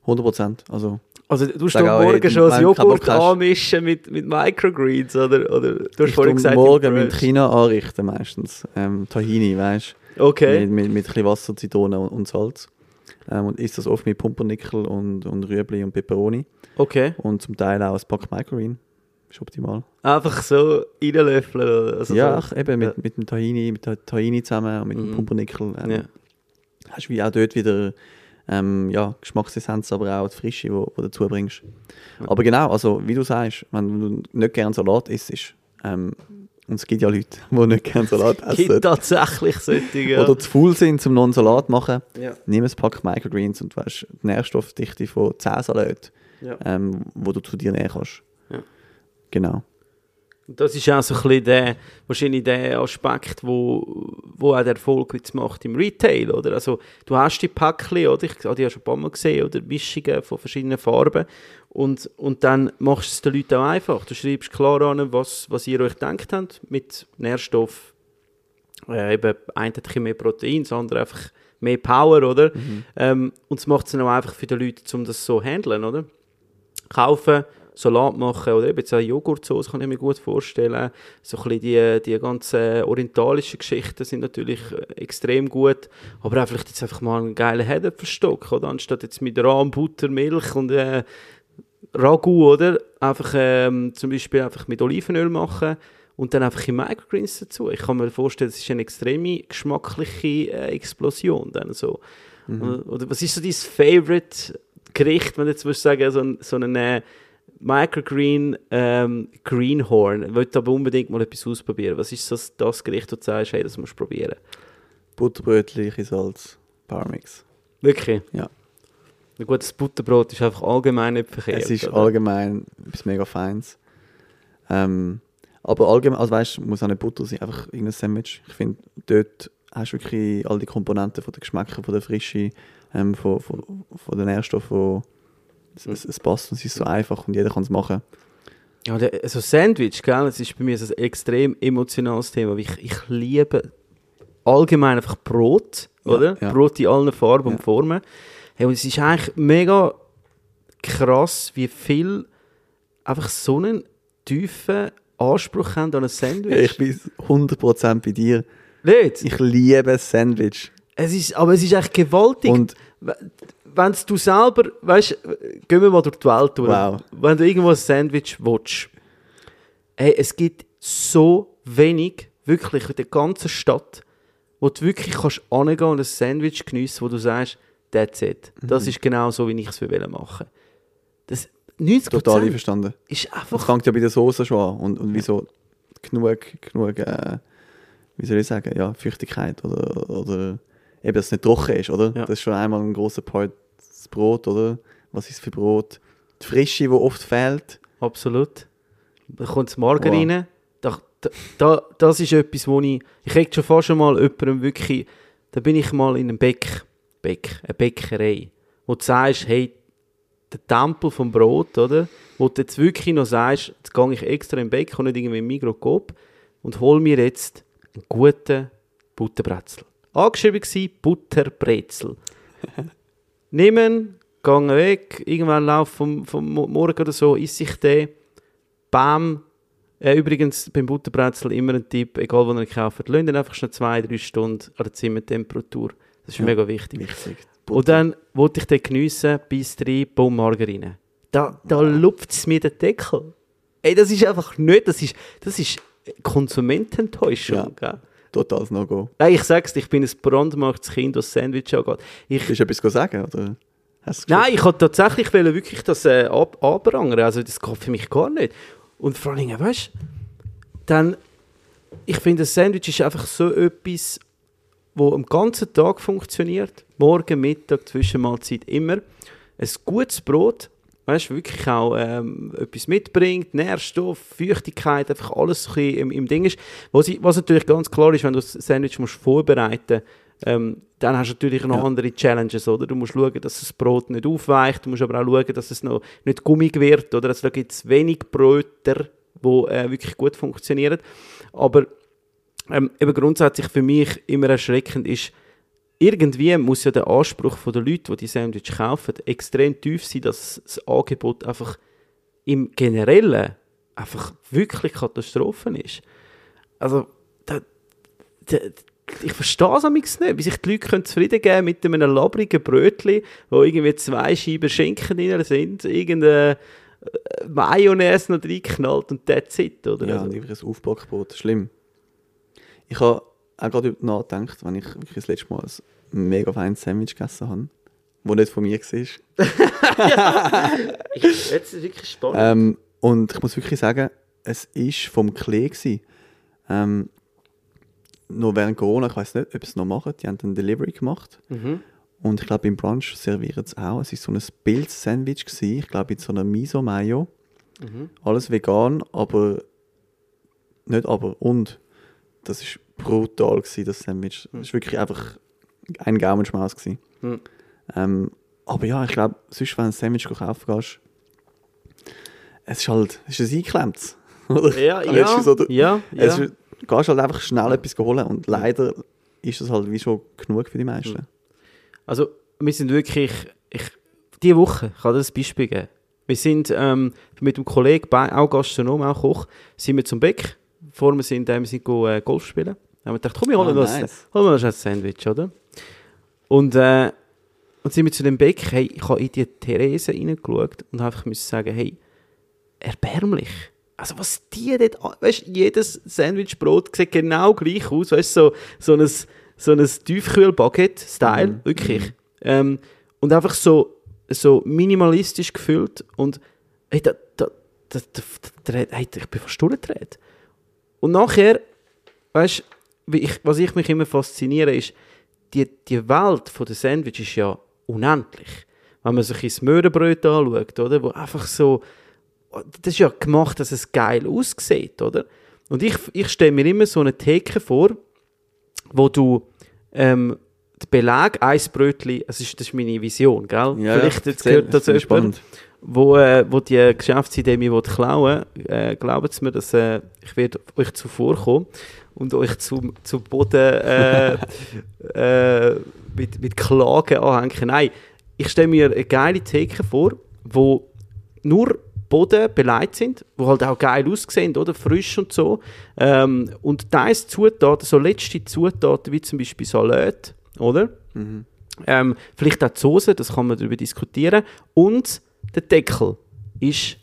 100 Prozent. Also, Also du musst Morgen ey, schon keinen Joghurt anmischen mit, mit Microgreens, oder? oder du hast ich vorhin gesagt, morgen mit. China anrichten meistens. Ähm, Tahini, weißt du? Okay. Mit, mit, mit ein bisschen Wasser, Zitrone und, und Salz. Ähm, und isst das oft mit Pumpernickel und, und Rüebli und Peperoni. Okay. Und zum Teil auch ein Pack Microgreen. Ist optimal. Einfach so reinlöffeln. Also ja, so. eben mit, Ja. mit dem Tahini, mit der Tahini zusammen und mit dem Mhm. Pumpernickel. Ähm, Ja. Hast du wie auch dort wieder ähm, ja, Geschmacksessenz, aber auch die Frische, die du dazu bringst. Aber genau, also wie du sagst, wenn du nicht gerne Salat isst, ähm, und es gibt ja Leute, die nicht gerne Salat essen Gibt tatsächlich solche, ja. oder zu faul sind, um noch einen Salat zu machen, ja. nimm ein Pack Microgreens und du hast die Nährstoffdichte von 10 Salaten, Ja. ähm, wo du zu dir nehmen kannst. Genau. Das ist auch so ein bisschen der, wahrscheinlich der Aspekt, wo, wo auch der Erfolg jetzt macht im Retail, oder? Also, du hast die Päckchen, oder? Ich habe die ja schon ein paar Mal gesehen, oder? Mischungen von verschiedenen Farben. Und, und dann machst du es den Leuten auch einfach. Du schreibst klar an, was, was ihr euch gedacht habt, mit Nährstoff, äh, eben, ein hat ein mehr Protein, das andere einfach mehr Power, oder? Ähm, und es macht es dann auch einfach für die Leute, um das so zu handeln, oder? Kaufen, Salat machen oder eben jetzt auch Joghurtsoße kann ich mir gut vorstellen. So ein bisschen die, die ganzen orientalischen Geschichten sind natürlich äh, extrem gut, aber auch vielleicht jetzt einfach mal einen geilen Herdöpfelstock, oder? Anstatt jetzt mit Rahm, Butter, Milch und äh, Ragu, oder? Einfach ähm, zum Beispiel einfach mit Olivenöl machen und dann einfach in Microgreens dazu. Ich kann mir vorstellen, das ist eine extreme geschmackliche äh, Explosion dann so. Oder, oder was ist so dein Favorite Gericht, wenn du jetzt würdest sagen, so ein, so ein Microgreen ähm, Greenhorn. Ich wollte aber unbedingt mal etwas ausprobieren. Was ist das, das Gericht, das du sagst, hey, das musst du probieren? Butterbrötchen, Salz, Powermix. Wirklich? Ja. Ein gutes Butterbrot ist einfach allgemein nicht verkehrt. Es ist oder? allgemein etwas mega Feins. Ähm, aber allgemein, also weißt du, muss auch nicht Butter sein, einfach irgendein Sandwich. Ich finde, dort hast du wirklich all die Komponenten von den Geschmäckern, von der Frische, ähm, von, von, von den Nährstoffen. Es, es, es passt und es ist so einfach und jeder kann es machen. Ja, der, also Sandwich, gell, das ist bei mir ein extrem emotionales Thema. Ich, ich liebe allgemein einfach Brot, Ja, oder? ja. Brot in allen Farben Ja. und Formen. Hey, und es ist eigentlich mega krass, wie viel einfach so einen tiefen Anspruch haben an ein Sandwich. Ich bin 100% bei dir. Nicht? Ich liebe Sandwich. Es ist, aber es ist echt gewaltig. Und wenn du selber, weißt gehen wir mal durch die Welt durch. Wow. Wenn du irgendwo ein Sandwich willst, hey, es gibt so wenig, wirklich in der ganzen Stadt, wo du wirklich kannst angehen und ein Sandwich geniessen, wo du sagst, that's it. Das Mhm. ist genau so, wie ich es will machen. Das 90% total einverstanden. ist Das einfach, fängt ja bei der Soße schon an. Und, und wieso genug, genug äh, wie soll ich sagen, ja, Feuchtigkeit oder, oder eben, dass es nicht trocken ist, oder? Ja. Das ist schon einmal ein großer Part. Brot, oder? Was ist für Brot? Die Frische, die oft fehlt. absolut. Da kommt das Margarine. Da, da, da, das ist etwas, wo ich, ich hätte schon fast schon mal jemandem wirklich, da bin ich mal in einem Bäck, Bäck, eine Bäckerei, wo du sagst, hey, der Tempel vom Brot, oder? Wo du jetzt wirklich noch sagst, jetzt gehe ich extra den Bäck und nicht irgendwie im Mikroskop und hol mir jetzt einen guten Butterbrezel. Angeschrieben war Butterbrezel. Nehmen, gehe weg, irgendwann lauf vom, vom Mo- Morgen oder so, esse ich den, bam. Äh, übrigens, beim Butterbrezel immer ein Tipp, egal wo ihr kauft, lasst ihn einfach schon zwei, drei Stunden an der Zimmertemperatur. Das ist Ja. mega wichtig. Wichtig. Und dann wollte ich den geniessen, bis drei, bumm, Margarine. Da, da lupft es mir den Deckel. Ey, das ist einfach nicht, das ist, das ist Konsumententäuschung. gell? Totales No-Go. Nein, ich sag's dir, ich bin ein brandmarktes Kind, was Sandwich angeht. Ich, Willst du etwas sagen? Oder Nein, ich wollte tatsächlich wirklich das äh, ab anprangern. Also das geht für mich gar nicht. Und vor allem, weißt du, dann, ich finde, ein Sandwich ist einfach so etwas, wo am ganzen Tag funktioniert. Morgen, Mittag, Zwischenmahlzeit, immer. Ein gutes Brot, weißt wirklich auch ähm, etwas mitbringt, Nährstoff, Feuchtigkeit, einfach alles so ein bisschen im, im Ding ist. Was, ich, was natürlich ganz klar ist, wenn du das Sandwich musst vorbereiten ähm, dann hast du natürlich noch Ja. andere Challenges, oder? Du musst schauen, dass das Brot nicht aufweicht, du musst aber auch schauen, dass es noch nicht gummig wird, oder? Also da gibt es wenig Bröter, die äh, wirklich gut funktionieren. Aber ähm, eben grundsätzlich für mich immer erschreckend ist, irgendwie muss ja der Anspruch der Leute, die die Sandwich kaufen, extrem tief sein, dass das Angebot einfach im Generellen einfach wirklich Katastrophen ist. Also, da, da, ich verstehe es amigs nicht, wie sich die Leute können zufrieden geben mit einem labrigen Brötchen, wo irgendwie zwei Scheiben Schinken drin sind, irgendeine äh, Mayonnaise noch reinknallt und that's it, oder? Ja, Also, einfach ein Aufbackbrot. Schlimm. Ich habe auch gerade darüber nachgedacht, wenn ich wirklich das letzte Mal ein mega feines Sandwich gegessen habe, das nicht von mir war. ich, jetzt ist es wirklich spannend. Ähm, und ich muss wirklich sagen, es war vom Klee. gewesen. Ähm, noch während Corona, ich weiß nicht, ob sie es noch machen, die haben ein Delivery gemacht. Mhm. Und ich glaube, im Brunch servieren sie auch. Es war so ein Pilz-Sandwich, ich glaube, mit so einer Miso-Mayo. Mhm. Alles vegan, aber nicht aber, und das ist brutal gewesen, das Sandwich. Das ist wirklich einfach ein Gaumenschmaus gewesen. Hm. Ähm, aber ja, ich glaube, sonst, wenn du ein Sandwich kaufen gehst, es ist halt, es ist ein eingeklemmtes. Oder? Ja, ja, es so, du, ja, es ja. ist, du gehst halt einfach schnell etwas holen und leider ist das halt wie schon genug für die meisten. Also, wir sind wirklich, ich, diese Woche, ich kann das ein Beispiel geben. Wir sind ähm, mit einem Kollegen, auch Gastronom, auch Koch, sind wir zum Beck. Vor wir sind, äh, wir sind go, äh, Golf spielen. Dann haben wir gedacht, komm, wir holen uns nice. holen wir uns ein Sandwich, oder? Und, äh, und sind wir zu dem Beck, hey, ich habe in die Therese reingeschaut und einfach müssen sagen, hey, erbärmlich. Also was die dort, weißt jedes Sandwichbrot sieht genau gleich aus, weißt so, so ein, so ein Tiefkühl-Baguette-Style, Mhm. wirklich. Ähm, und einfach so, so minimalistisch gefüllt und hey, da, da, da, da, da, da, hey, ich bin fast durchgedreht. Und nachher, weißt du, ich, was ich mich immer fasziniere, ist, die, die Welt der Sandwich ist ja unendlich. Wenn man sich ins Möhrenbrot anschaut, oder, wo einfach so, das ist ja gemacht, dass es geil aussieht, oder? Und ich, ich stelle mir immer so eine Theke vor, wo du ähm, den Belag, ein Brötchen, das ist, das ist meine Vision, gell? Vielleicht jetzt gehört ich jemand, spannend. wo, äh, wo die Geschäftsidee mir klauen äh, glaubt es mir, dass äh, ich werde euch zuvorkommen und euch zum, zum Boden äh, äh, mit, mit Klagen anhängen. Nein, ich stelle mir eine geile Theke vor, wo nur Boden beleidigt sind, wo halt auch geil aussehen, oder? Frisch und so. Ähm, und teils Zutaten, so letzte Zutaten, wie zum Beispiel Salat, oder? Mhm. Ähm, vielleicht auch die Soße, das kann man darüber diskutieren. Und der Deckel ist,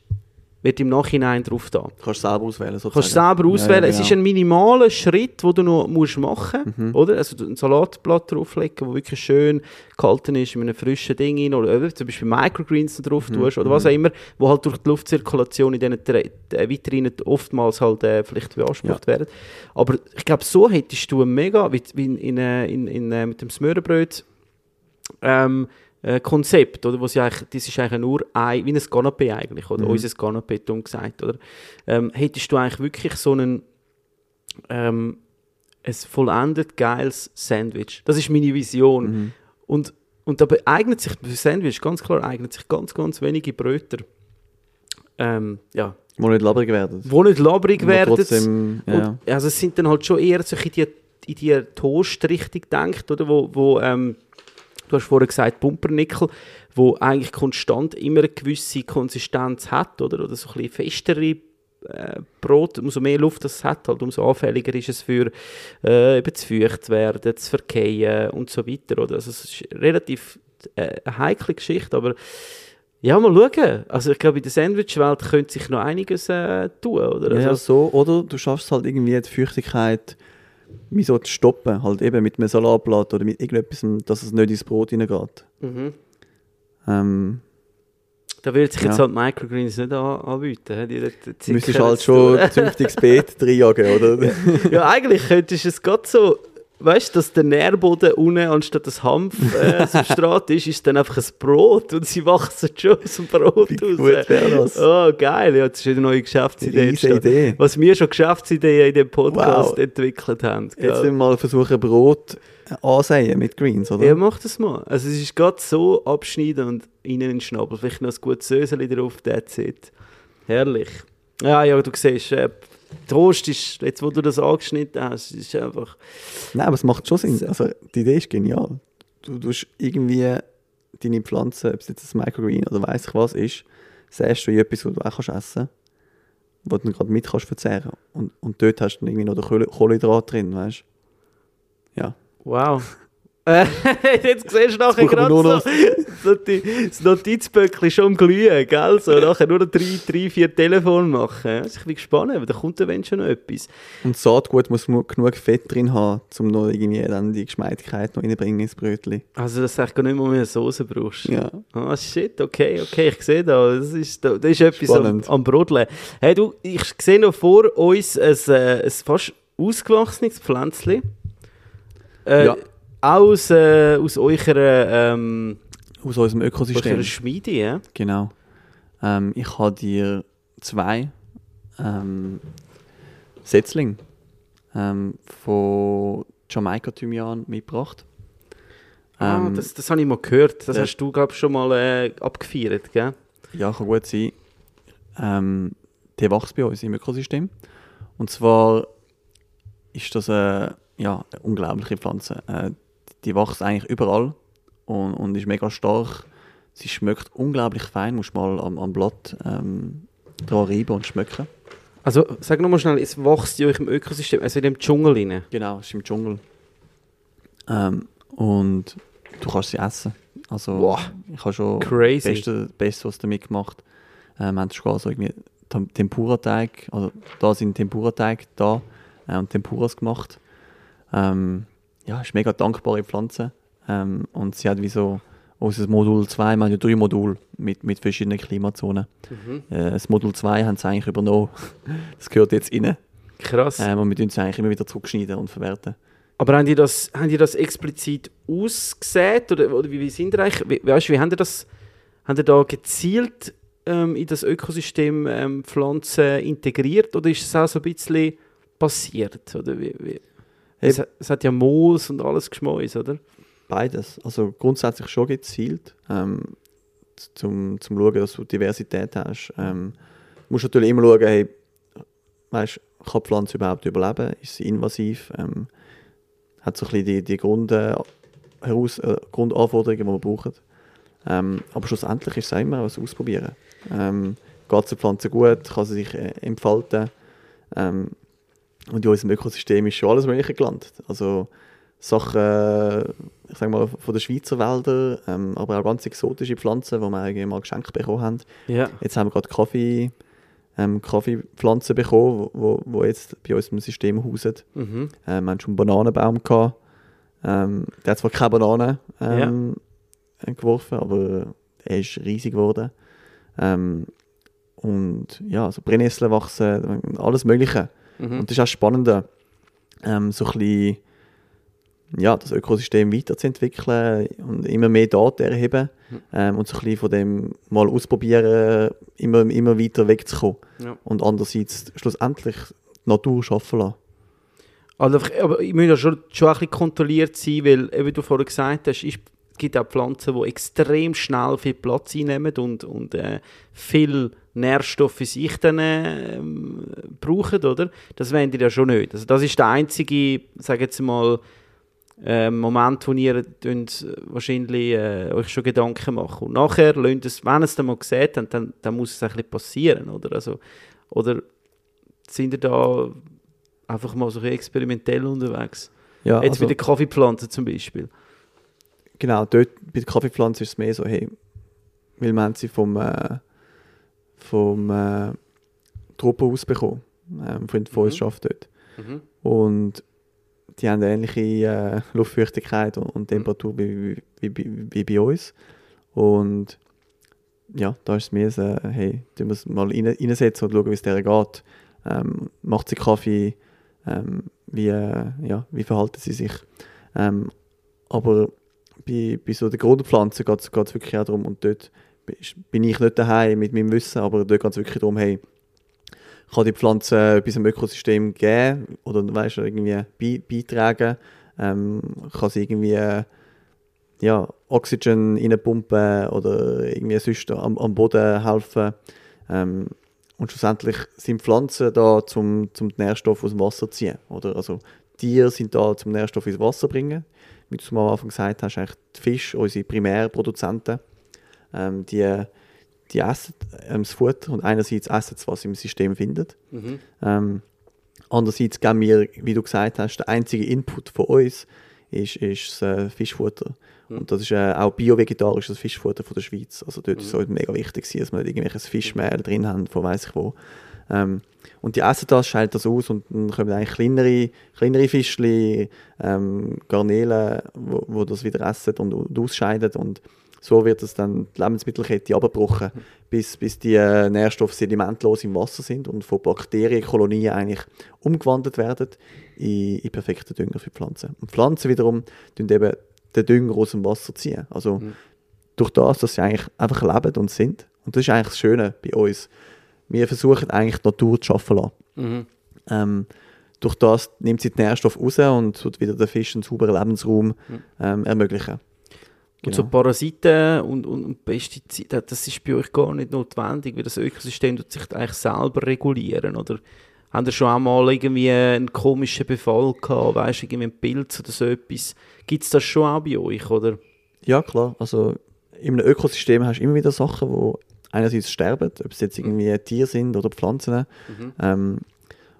wird im Nachhinein drauf da. Du kannst selber auswählen. Du Sozusagen. kannst selber auswählen. Ja, ja, Es ist genau. ein minimaler Schritt, den du noch musst machen musst. Mhm. Oder? Also ein Salatblatt drauflegen, wo wirklich schön gehalten ist, mit einem frischen Ding rein. Oder eben zum Beispiel Microgreens drauf Mhm. tust. Oder was auch immer, wo halt durch die Luftzirkulation in diesen Tre- äh, Vitrinen oftmals halt äh, vielleicht beansprucht werden. Aber ich glaube, so hättest du ein mega, wie, in, in, äh, in, in, äh, mit dem Smörrebröt, ähm, äh, Konzept, oder? Was ja eigentlich, das ist eigentlich nur ein, wie ein Canapé eigentlich, oder? Mhm. Unser Canapé, dumm gesagt, oder? Ähm, hättest du eigentlich wirklich so einen, ähm, ein vollendet geiles Sandwich. Das ist meine Vision. Mhm. Und, und dabei eignet sich, für Sandwich, ganz klar, eignet sich ganz, ganz wenige Bröter. Ähm, ja, Wo nicht labrig werden. wo nicht labrig Wo werden. Trotzdem, ja. Und, also es sind dann halt schon eher so in die, in die Toast-Richtung gedacht, oder? Wo, wo ähm, du hast vorhin gesagt, Pumpernickel, wo eigentlich konstant immer eine gewisse Konsistenz hat, oder? Oder so ein bisschen festere äh, Brot, umso mehr Luft das es hat, halt, umso anfälliger ist es für äh, eben zu feucht werden, zu verkehren und so weiter, oder? Also es ist relativ äh, eine heikle Geschichte, aber ja, mal schauen. Also ich glaube, in der Sandwich-Welt könnte sich noch einiges äh, tun, oder? Ja, Also, so. Oder du schaffst halt irgendwie die Feuchtigkeit wie so zu stoppen. Halt eben mit einem Salatblatt oder mit irgendetwas, dass es nicht ins Brot hineingeht. mhm. Ähm, Da würde sich jetzt Ja. halt Microgreens nicht an, anbieten. Die, die, müsstest halt jetzt schon zünftiges Beet reinjagen, oder? ja, eigentlich könntest du es gerade so, weißt du, dass der Nährboden unten anstatt das Hanf-Substrat ist, ist dann einfach ein Brot und sie wachsen schon aus dem Brot Wie raus. gut? Oh, geil, ja, das ist eine neue Geschäftsidee. Entstanden. Idee. Was wir schon Geschäftsideen in dem Podcast Wow. entwickelt haben. Jetzt gell? wollen wir mal versuchen, Brot ansäen mit Greens, oder? Ja, mach das mal. Also es ist gerade so abschneiden und rein in den Schnabel. Vielleicht noch ein gutes Söseli drauf, that's it. Herrlich. Ja, ja, du siehst, äh, Toast ist, jetzt wo du das angeschnitten hast, ist einfach... Nein, aber es macht schon Sinn. Also, die Idee ist genial. Du tust irgendwie deine Pflanze, ob es jetzt ein Microgreen oder weiss ich was ist, säst du in etwas, was du auch kannst essen was du dann gerade mit kannst verzehren. Und, und dort hast du dann irgendwie noch den Kohle- Kohlenhydrat drin, weißt du? Ja. Wow. Äh, jetzt siehst du nachher gerade so, so die, das Notizböckchen schon glühen, gell? So, nachher nur noch drei, drei vier Telefone machen. Also ich bin gespannt, aber da kommt dann schon noch etwas. Und Saatgut muss mu- genug Fett drin haben, um noch irgendwie dann die Geschmeidigkeit noch reinbringen ins Brötchen. Also, dass du eigentlich gar nicht mehr eine Soße brauchst. Ja. Ah, shit, okay, okay, ich sehe da. Das ist, da, das ist etwas am, Spannend. am Brodeln. Hey, du, ich sehe noch vor uns ein, äh, ein fast ausgewachsenes Pflänzchen. Äh, Ja. Aus, äh, aus eurer, ähm, Aus unserem eurer Ökosystem. Schmiede, ja? Genau. Ähm, ich habe dir zwei. Ähm, Setzling ähm, von Jamaika Thymian mitgebracht. ah, Ähm, das, das habe ich mal gehört. Das hast du, glaube ich, schon mal äh, abgefeiert, gell? Ja, kann gut sein. Ähm, der wächst bei uns im Ökosystem. Und zwar ist das eine, ja, eine unglaubliche Pflanze. Äh, die wächst eigentlich überall und, und ist mega stark. Sie schmeckt unglaublich fein. Musst mal am, am Blatt ähm, dran reiben und schmecken. Also, sag nochmal schnell, es wächst in euch im Ökosystem, also in dem Dschungel rein. Genau, es ist im Dschungel. Ähm, und du kannst sie essen. Also, Boah, ich habe schon crazy. das Beste, Beste, was damit gemacht. Ähm, wir haben sogar so irgendwie Tempura-Teig, also da sind Tempura-Teig da äh, und Tempuras gemacht. Ähm, ja, ist eine mega dankbare Pflanze. Ähm, und sie hat wie so unser Modul 2, wir haben ja drei Module mit, mit verschiedenen Klimazonen. Mhm. Äh, das Modul 2 haben sie eigentlich übernommen. das gehört jetzt rein. Krass. Ähm, und wir tun es eigentlich immer wieder zurückschneiden und verwerten. Aber haben die das, haben die das explizit ausgesät? Oder, oder wie, wie sind ihr eigentlich? Wie, weißt, wie haben die das, haben die da gezielt ähm, in das Ökosystem ähm, Pflanzen integriert? Oder ist es auch so ein bisschen passiert? Oder wie, wie? Es, hat- es hat ja Moos und alles geschmäus, oder? Beides. Also grundsätzlich schon gezielt, ähm, zum, zum schauen, dass du Diversität hast. Ähm, du musst natürlich immer schauen, hey, weißt, kann die Pflanze überhaupt überleben? Ist sie invasiv? Ähm, hat so ein bisschen die, die Grund, äh, heraus, äh, Grundanforderungen, die wir brauchen. Ähm, aber schlussendlich ist es immer was ausprobieren. Ähm, Geht es der Pflanze gut? Kann sie sich äh, entfalten? Ähm, und in unserem Ökosystem ist schon alles Mögliche gelandet. Also Sachen, äh, ich sag mal, von den Schweizer Wäldern, ähm, aber auch ganz exotische Pflanzen, die wir eigentlich mal geschenkt bekommen haben. Ja. Jetzt haben wir gerade Kaffee, ähm, Kaffeepflanzen bekommen, wo, wo jetzt bei uns im System hausen. Mhm. Ähm, wir haben schon einen Bananenbaum gehabt. Ähm, der hat zwar keine Bananen ähm, geworfen, aber er ist riesig geworden. Ähm, und ja, so Brennnesseln wachsen, alles Mögliche. Mhm. Und das ist auch spannend, ähm, so ein bisschen, ja, das Ökosystem weiterzuentwickeln und immer mehr Daten erheben Mhm. ähm, und so ein bisschen von dem mal ausprobieren, immer, immer weiter wegzukommen. Ja. Und andererseits schlussendlich die Natur schaffen lassen. Also, aber ich muss ja schon, schon ein bisschen kontrolliert sein, weil, eben wie du vorhin gesagt hast, ist, gibt auch Pflanzen, die extrem schnell viel Platz einnehmen und, und äh, viel Nährstoffe für sich dann ähm, brauchen, oder? Das wollen die ja schon nicht. Also das ist der einzige, sage jetzt mal, äh, Moment, wo ihr tönt, wahrscheinlich äh, euch schon Gedanken machen. Und nachher, es, wenn ihr es dann mal gesehen habt, dann, dann muss es ein bisschen passieren, oder? Also, oder sind ihr da einfach mal so experimentell unterwegs? Ja, Jetzt also, mit den Kaffeepflanzen zum Beispiel. Genau, dort bei der Kaffeepflanze ist es mehr so, hey, weil wir haben sie vom, äh, vom äh, Truppenhaus bekommen, ähm, von, von uns Mhm. dort. Und die haben ähnliche äh, Luftfeuchtigkeit und, und Temperatur wie, wie, wie, wie bei uns. Und ja, da ist es mehr so, hey, tun wir es mal rein, reinsetzen und schauen, wie es der geht. Ähm, macht sie Kaffee? Ähm, wie, äh, ja, wie verhalten sie sich? Ähm, aber bei, bei so den Grundpflanzen geht es wirklich auch darum, und dort bin ich nicht daheim mit meinem Wissen, aber dort geht es wirklich darum, hey, kann die Pflanze etwas im Ökosystem geben oder weißt, irgendwie bei, beitragen? Ähm, kann sie irgendwie ja, Oxygen reinpumpen oder irgendwie sonst am, am Boden helfen? Ähm, und schlussendlich sind Pflanzen da, um zum die Nährstoffe aus dem Wasser zu ziehen. Oder? Also Tiere sind da, zum Nährstoffe ins Wasser zu bringen. Wie du am Anfang gesagt hast, eigentlich die Fische, unsere Primärproduzenten, ähm, die, die essen ähm, das Futter und einerseits essen sie, was sie im System findet. Mhm. Ähm, andererseits geben wir, wie du gesagt hast, der einzige Input von uns ist, ist das äh, Fischfutter. Mhm. Und das ist äh, auch bio-vegetarisches Fischfutter von der Schweiz. Also dort Mhm. ist es mega wichtig, dass wir nicht irgendwelches Fischmehl drin haben, von weiss ich wo. Ähm, und die essen das, scheiden das aus und dann kommen eigentlich kleinere, kleinere Fischchen, ähm, Garnelen, wo, wo das wieder essen und, und ausscheiden. Und so wird es dann die Lebensmittelkette abgebrochen, bis, bis die äh, Nährstoffe sedimentlos im Wasser sind und von Bakterienkolonien eigentlich umgewandelt werden in, in perfekten Dünger für Pflanzen. Und Pflanzen wiederum tun eben den Dünger aus dem Wasser ziehen. Also Mhm. durch das, dass sie eigentlich einfach leben und sind. Und das ist eigentlich das Schöne bei uns. Wir versuchen eigentlich die Natur zu schaffen lassen. Mhm. Ähm, durch das nimmt sie den Nährstoff raus und tut wieder den Fisch einen sauberen Lebensraum ähm, ermöglichen. Und so Parasiten und, und, und Pestizide, das ist bei euch gar nicht notwendig, weil das Ökosystem tut sich eigentlich selber regulieren, oder? Haben ihr schon einmal irgendwie einen komischen Befall gehabt, weißt du, irgendwie einen Pilz oder so etwas? Gibt es das schon auch bei euch, oder? Ja, klar. Also in einem Ökosystem hast du immer wieder Sachen, die einerseits sterben, ob es jetzt irgendwie Tiere sind oder Pflanzen ähm,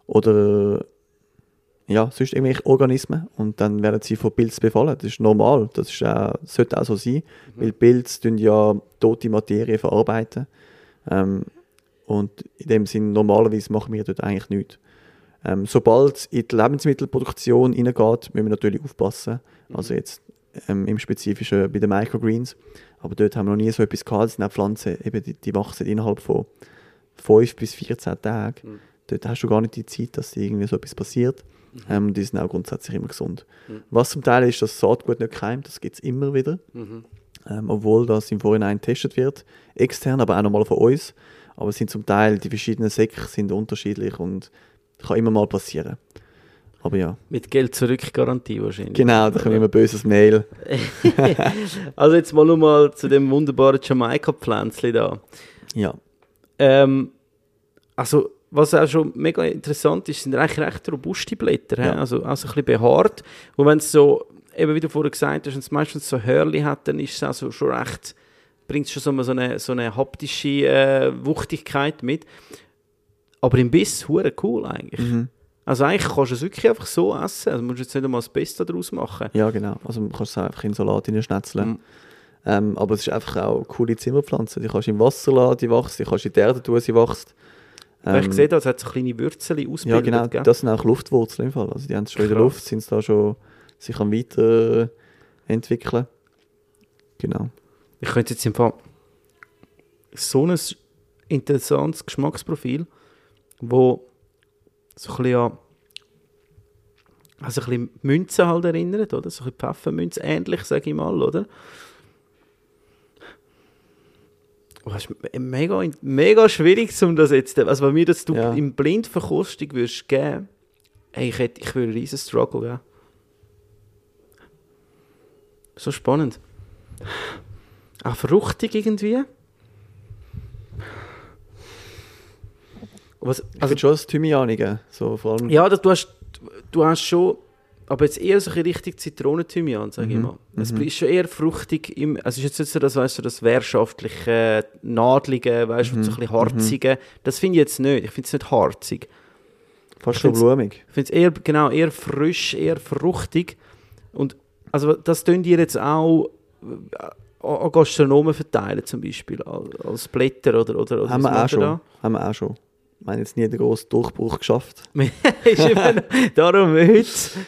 oder ja, sonst irgendwelche Organismen und dann werden sie von Pilzen befallen. Das ist normal, das ist auch, sollte auch so sein, weil Pilze ja tote Materie verarbeiten ähm, und in dem Sinn normalerweise machen wir dort eigentlich nichts. Ähm, sobald es in die Lebensmittelproduktion hineingeht, müssen wir natürlich aufpassen. Also jetzt ähm, im Spezifischen bei den Microgreens. Aber dort haben wir noch nie so etwas gehabt. Das sind auch Pflanzen, eben, die, die wachsen innerhalb von 5 bis 14 Tagen. Dort hast du gar nicht die Zeit, dass irgendwie so etwas passiert. Ähm, die sind auch grundsätzlich immer gesund. Was zum Teil ist, dass Saatgut nicht keimt, das gibt es immer wieder. Ähm, obwohl das im Vorhinein getestet wird, extern, aber auch nochmal von uns. Aber es sind zum Teil, die verschiedenen Säcke sind unterschiedlich und kann immer mal passieren. Aber ja, Mit Geld zurück Garantie wahrscheinlich. genau, da kommt immer ein böses Mail. Also jetzt mal nur mal zu dem wunderbaren Jamaika-Pflänzchen da. Ja, Ähm, also, was auch schon mega interessant ist, sind eigentlich recht robuste Blätter. Ja. Also auch so ein bisschen behaart. Und wenn es so, eben wie du vorher gesagt hast, wenn es meistens so Hörli hat, dann ist es also schon recht, bringt es schon so eine, so eine, so eine haptische äh, Wuchtigkeit mit. Aber im Biss, hure cool eigentlich. Mhm. Also eigentlich kannst du es wirklich einfach so essen. Also musst du jetzt nicht einmal das Beste daraus machen. ja genau. Also man kann es einfach in Salat hineinschnetzeln. Mhm. Ähm, aber es ist einfach auch eine coole Zimmerpflanze. Die kannst du im Wasser lassen, die wächst, die kannst du in die Erde tun, sie wächst. Weil ich sehe, da, es hat so kleine Würzel Ja, ausgebildet. genau. gell? Das sind auch Luftwurzeln im Fall. Also die haben es schon in der Krass. Luft, sind sie da schon sich am weiterentwickeln. Genau. Ich könnte jetzt im Fall so ein interessantes Geschmacksprofil, wo so ein bisschen an also ein bisschen Münzen halt erinnert, oder? So ein bisschen Pfeffermünze ähnlich, sage ich mal, oder? Oh, das ist me- mega, mega schwierig, um das jetzt, also wenn mir das du Ja. im Blindverkostung würdest geben, ey, ich, hätte, ich würde einen riesen Struggle geben. So spannend. Auch Fruchtig irgendwie. Was, also, schon das Thymianige. So vor allem. ja, das, du, hast, du hast schon, aber jetzt eher so richtig Zitronenthymian, sage ich Mhm, mal. Es mhm. ist schon eher fruchtig, im, also ist jetzt nicht so das, weißt du, das wirtschaftliche, nadlige, weißt du, Mhm, so ein bisschen harzige. Das finde ich jetzt nicht. Ich finde es nicht harzig. Fast schon blumig. Ich finde es eher, genau, eher frisch, eher fruchtig. Und also das tun ihr jetzt auch äh, an Gastronomen verteilen, zum Beispiel, als, Blätter oder, oder, oder Haben wir auch schon. Haben wir auch schon. Wir haben jetzt nie den grossen Durchbruch geschafft. ist darum heute,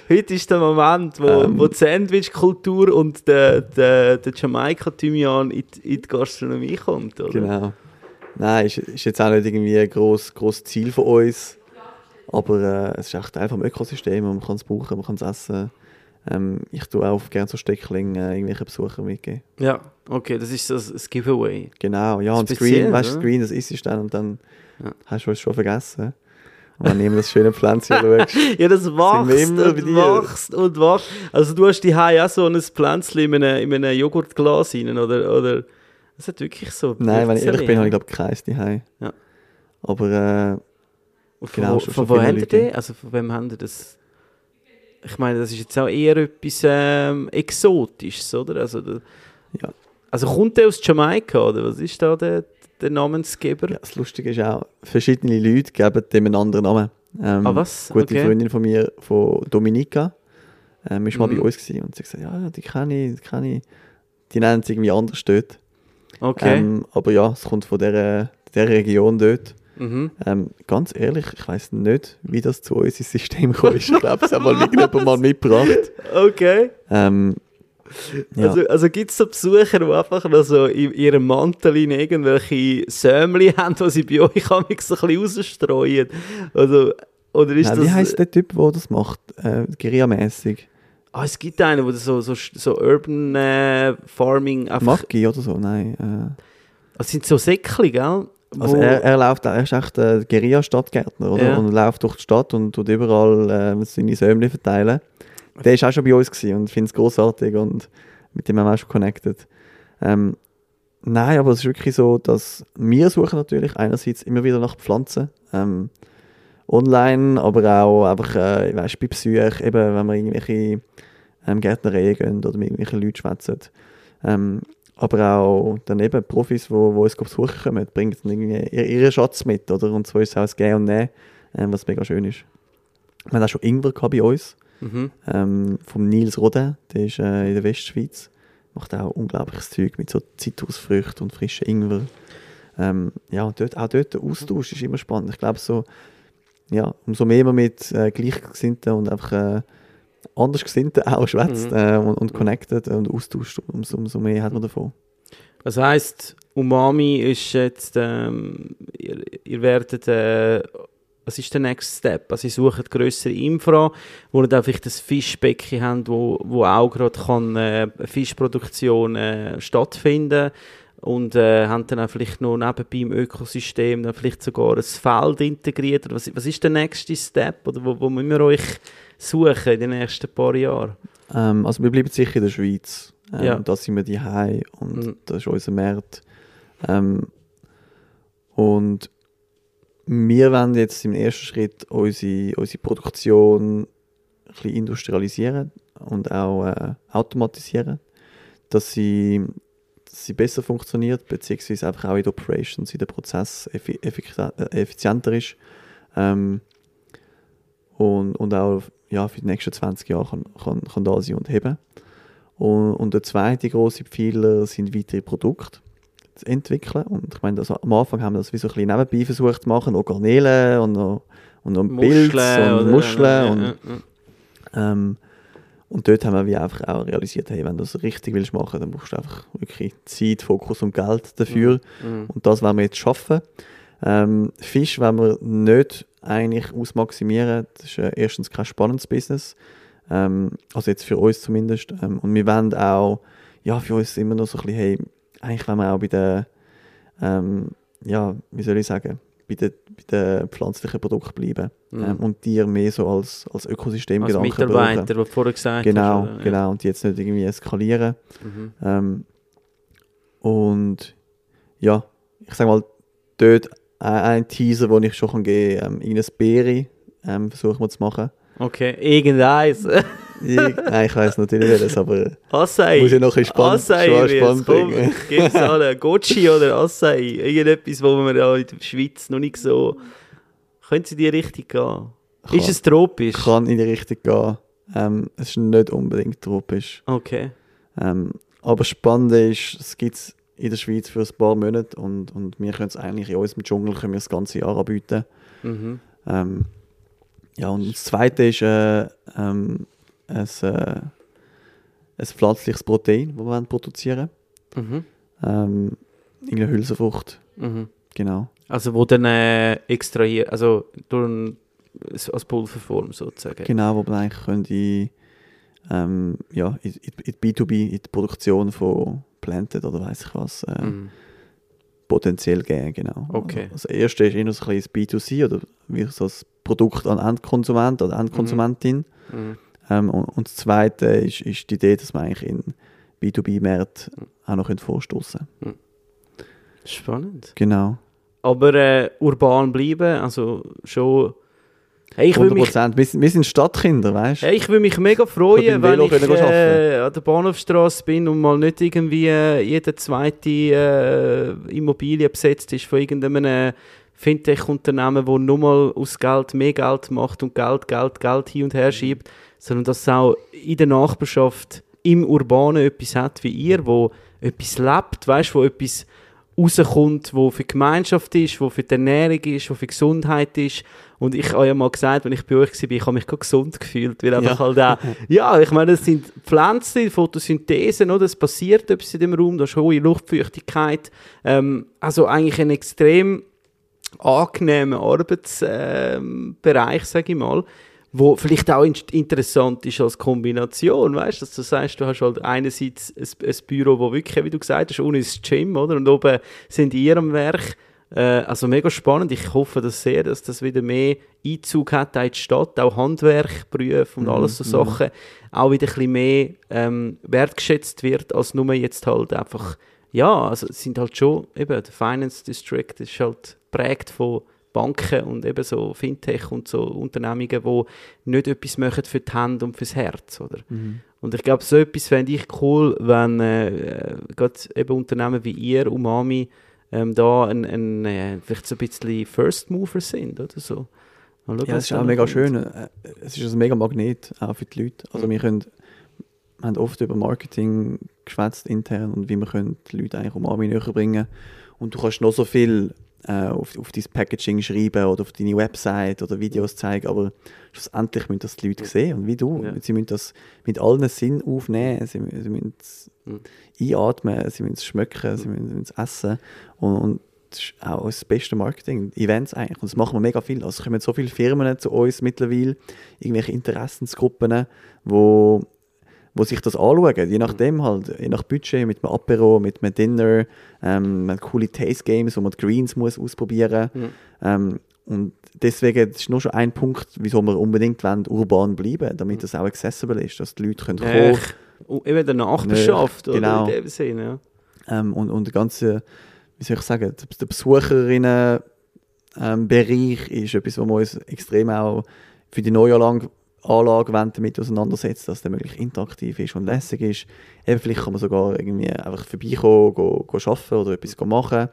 heute ist der Moment, wo, Ähm. wo die Sandwich-Kultur und der, der, der Jamaika-Thymian in, die- in die Gastronomie kommt, oder? Genau. Nein, ist, ist jetzt auch nicht irgendwie ein grosses gross Ziel von uns. Aber äh, es ist echt einfach ein Ökosystem und man kann es brauchen, man kann es essen. Ähm, ich tue auch gerne so Steckling äh, irgendwelchen Besuchern mitgeben. Ja, okay, das ist das, das Giveaway. Genau, ja, und Speziell, Screen, weißt du? Screen, das isst du dann und dann Ja. hast du es schon vergessen. Und wenn du immer das schöne Pflänzchen schaust. Ja, das wächst und wächst und wächst. Also du hast die auch so ein Pflänzchen in einem, in einem Joghurtglas rein, oder? oder das hat wirklich so... Nein, wenn ich ehrlich bin, habe ich glaube keins daheim. Ja. Aber äh, Und genau, Von, von wo habt ihr Leute. den? Also von wem habt ihr das? Ich meine, das ist jetzt auch eher etwas ähm, Exotisches, oder? Also, der, Ja. also kommt der aus Jamaika, oder? Was ist da der, der Namensgeber? ja, das Lustige ist auch, verschiedene Leute geben dem einen anderen Namen. Ähm, Ah, was? Gute Okay. Freundin von mir, von Dominika, ähm, ist mal Mhm. bei uns gewesen und sie hat gesagt, ja, die kenne ich, die kenne ich. Die nennen es irgendwie anders dort. Okay. Ähm, aber ja, es kommt von der, der Region dort. mhm. Ähm, ganz ehrlich, ich weiß nicht, wie das zu uns ins System gekommen ist. Ich glaube, es hat mal irgendjemand mal mitgebracht. Okay. Ähm, ja. Also, also gibt es so Besucher, die einfach noch so in ihrem Mantel in irgendwelche Sämli haben, die sie bei euch am so ein bisschen rausstreuen? Also, oder ist Nein, das... wie heisst der Typ, der das macht? Äh, Guerilla-mäßig. Ah, es gibt einen, der so, so, so Urban äh, Farming einfach... Maggi oder so? Nein. Äh, Das sind so Säckchen, gell? Also er, er läuft, er ist echt ein Guerilla-Stadtgärtner, oder? Ja. Und läuft durch die Stadt und tut überall äh, seine Säumchen verteilen. Der ist auch schon bei uns gewesen und finde es großartig und mit dem haben wir auch schon connected. Ähm, nein, aber es ist wirklich so, dass wir suchen natürlich einerseits immer wieder nach Pflanzen. Ähm, online, aber auch einfach, äh, weißt, bei Besuch, eben, wenn wir irgendwelche ähm, Gärtnereien gehen oder mit irgendwelchen Leuten schwätzen. Ähm, aber auch dann eben Profis, die wo, wo uns besuchen kommen, bringen dann irgendwie ihr- ihren Schatz mit, oder? Und so ist es auch das Gehen und Nehmen, ähm, was mega schön ist. Wir haben auch schon Ingwer bei uns, Mhm. ähm, vom Nils Rodin, der ist äh, in der Westschweiz, macht auch unglaubliches Zeug mit so Zitrusfrüchten und frischen Ingwer. Ähm, ja, und dort, auch dort der Austausch ist immer spannend. Ich glaube so, ja, umso mehr man mit äh, Gleichgesinnten und einfach äh, Andersgesinnten auch schwätzt Mhm. äh, und, und connected und austauscht, umso, umso mehr hat man davon. Das heisst, Umami ist jetzt, ähm, ihr, ihr werdet, äh, was ist der Next Step? Also ihr sucht grössere Infra, wo dann vielleicht das Fischbecken habt, wo, wo auch gerade kann, äh, Fischproduktion äh, stattfinden und äh, haben dann auch vielleicht noch nebenbei im Ökosystem dann vielleicht sogar ein Feld integriert. Oder Was, was ist der nächste Step? Oder wo, wo müssen wir euch suchen in den nächsten paar Jahren? Ähm, also wir bleiben sicher in der Schweiz. Ähm, Ja. Da sind wir die und Mhm. das ist unser Markt. Ähm, und wir wollen jetzt im ersten Schritt unsere, unsere Produktion ein bisschen industrialisieren und auch äh, automatisieren, dass sie, dass sie besser funktioniert, beziehungsweise einfach auch in der Operations, in der Prozess effi äh, effizienter ist. Ähm, und, und auch ja, für die nächsten 20 Jahre kann, kann, kann da sein und heben. Und, und der zweite große Pfeiler sind weitere Produkte zu entwickeln. Und ich meine, das, am Anfang haben wir das wie so ein bisschen nebenbei versucht zu machen, noch Garnelen und noch, und noch Pilz und Muscheln. und, ja, ja. ähm, und dort haben wir wie einfach auch realisiert, hey, wenn du das richtig willst machen, dann brauchst du einfach wirklich Zeit, Fokus und Geld dafür. Mhm. Und das wollen wir jetzt schaffen. Ähm, Fisch wollen wir nicht eigentlich ausmaximieren. Das ist äh, erstens kein spannendes Business. Ähm, also jetzt für uns zumindest. Ähm, und wir wollen auch, ja, für uns immer noch so ein bisschen, hey, eigentlich wollen wir auch bei den, ähm, ja, wie soll ich sagen, bei den, bei den pflanzlichen Produkten bleiben. Mhm. Ähm, und die mehr so als, als Als Ökosystemgedanken Mitarbeiter, brauchen. was du vorher gesagt Genau, hast. oder? genau. Und die jetzt nicht irgendwie eskalieren. Mhm. Ähm, und ja, ich sag mal, dort ein, ein Teaser, den ich schon geben kann, ähm, irgendein Beere ähm, versuchen wir zu machen. Okay, irgendeins. Ich, nein, ich weiß natürlich welches, aber Acai. muss ja noch ein spannend, wird spannend kommen. bringen. Gib's an. Gochi oder Acai. Irgendetwas, wo wir ja in der Schweiz noch nicht so... Können Sie in die Richtung gehen? Kann- Ist es tropisch? Kann in die Richtung gehen. Ähm, es ist nicht unbedingt tropisch. Okay. Ähm, aber das Spannende ist, es gibt es in der Schweiz für ein paar Monate und, und wir können es eigentlich in unserem Dschungel können wir das ganze Jahr anbieten. Mhm. Ähm, ja, und das zweite ist äh, ähm, ein, äh, ein pflanzliches Protein, das wir wollen produzieren Mhm. ähm, Irgendeine Hülsenfrucht, Mhm. genau. Also wo dann äh, extrahiert, also durch ein, als Pulverform sozusagen. Genau, wo man eigentlich könnte in, ähm, ja, in, in, in die B2B, in die Produktion von Planten oder weiß ich was, äh, Mhm. potenziell geben, genau. Okay. Also, das erste ist eher so ein bisschen das B2C oder wie so das Produkt an Endkonsument oder Endkonsumentin. Mhm. Ähm, und, und das zweite ist, ist die Idee, dass man eigentlich in B2B-Märkte auch noch vorstoßen können. Spannend. Genau. Aber äh, urban bleiben, also schon... Hey, ich will 100 mich Prozent. Wir, sind- wir sind Stadtkinder, weißt du? Hey, ich würde mich mega freuen, wenn ich äh, an der Bahnhofstrasse bin und mal nicht irgendwie äh, jede zweite äh, Immobilie besetzt ist von irgendeinem äh, Fintech-Unternehmen, wo nur mal aus Geld mehr Geld macht und Geld, Geld, Geld hin und her schiebt, sondern dass es auch in der Nachbarschaft im Urbanen etwas hat wie ihr, wo etwas lebt, weißt, wo etwas rauskommt, wo für die Gemeinschaft ist, wo für die Ernährung ist, wo für die Gesundheit ist. Und ich habe ja mal gesagt, wenn ich bei euch war, ich habe mich gesund gefühlt, weil einfach Ja. halt auch, ja, ich meine, es sind Pflanzen, Photosynthesen, oder? es passiert etwas in dem Raum, da ist hohe Luftfeuchtigkeit, ähm, also eigentlich ein extrem angenehmer Arbeitsbereich, ähm, sage ich mal, wo vielleicht auch in interessant ist als Kombination, weißt du, dass du sagst, du hast halt einerseits ein, ein Büro, wo wirklich, wie du gesagt hast, unten ist das Gym, oder, und oben sind ihr am Werk, Äh, also mega spannend. Ich hoffe das sehr, dass das wieder mehr Einzug hat in die Stadt, auch Handwerkberufe und Mhm, alles so mhm. Sachen, auch wieder ein bisschen mehr ähm, wertgeschätzt wird, als nur jetzt halt einfach, ja, also es sind halt schon, eben, der Finance District ist halt prägt von Banken und eben so Fintech und so Unternehmungen, die nicht etwas machen für die Hände und fürs Herz, oder? Mhm. Und ich glaube, so etwas fände ich cool, wenn äh, gerade eben Unternehmen wie ihr, Umami, ähm, da ein, ein, äh, vielleicht so ein bisschen First Mover sind oder so. Ja, es ist auch mega kommt. schön. Äh, Es ist ein mega Magnet auch für die Leute. Also Mhm. wir können, wir haben oft über Marketing geschwätzt intern und wie wir können die Leute eigentlich um Arme näher bringen. Und du kannst noch so viel äh, auf, auf dein Packaging schreiben oder auf deine Website oder Videos zeigen, aber schlussendlich müssen das die Leute sehen. Und wie du, Ja. sie müssen das mit allen Sinn aufnehmen, sie, sie müssen es Mhm. einatmen, sie müssen es schmecken, sie müssen, sie müssen es essen. Und, und das ist auch das beste Marketing, Events eigentlich. Und das machen wir mega viel. Also es kommen so viele Firmen zu uns mittlerweile, irgendwelche Interessensgruppen, wo, wo sich das anschauen. Je nachdem halt, je nach Budget, mit einem Apero, mit einem Dinner, ähm, man hat coole Taste Games, wo man die Greens muss ausprobieren Mhm. ähm, Und deswegen das ist nur schon ein Punkt, wieso wir unbedingt wollen, urban bleiben, damit das auch accessible ist, dass die Leute können kommen Äh, und eben der Nachbarschaft, Nö, oder? genau. In dem Sinne, ja. ähm, und, und der ganze, wie soll ich sagen, der, der Besucherinnen ähm, ist etwas, wo wir uns extrem auch für die Neuanlage Anlage damit auseinandersetzen, dass der möglichst interaktiv ist und lässig ist. Eben, vielleicht kann man sogar irgendwie einfach vorbeikommen, go, go arbeiten oder etwas go machen.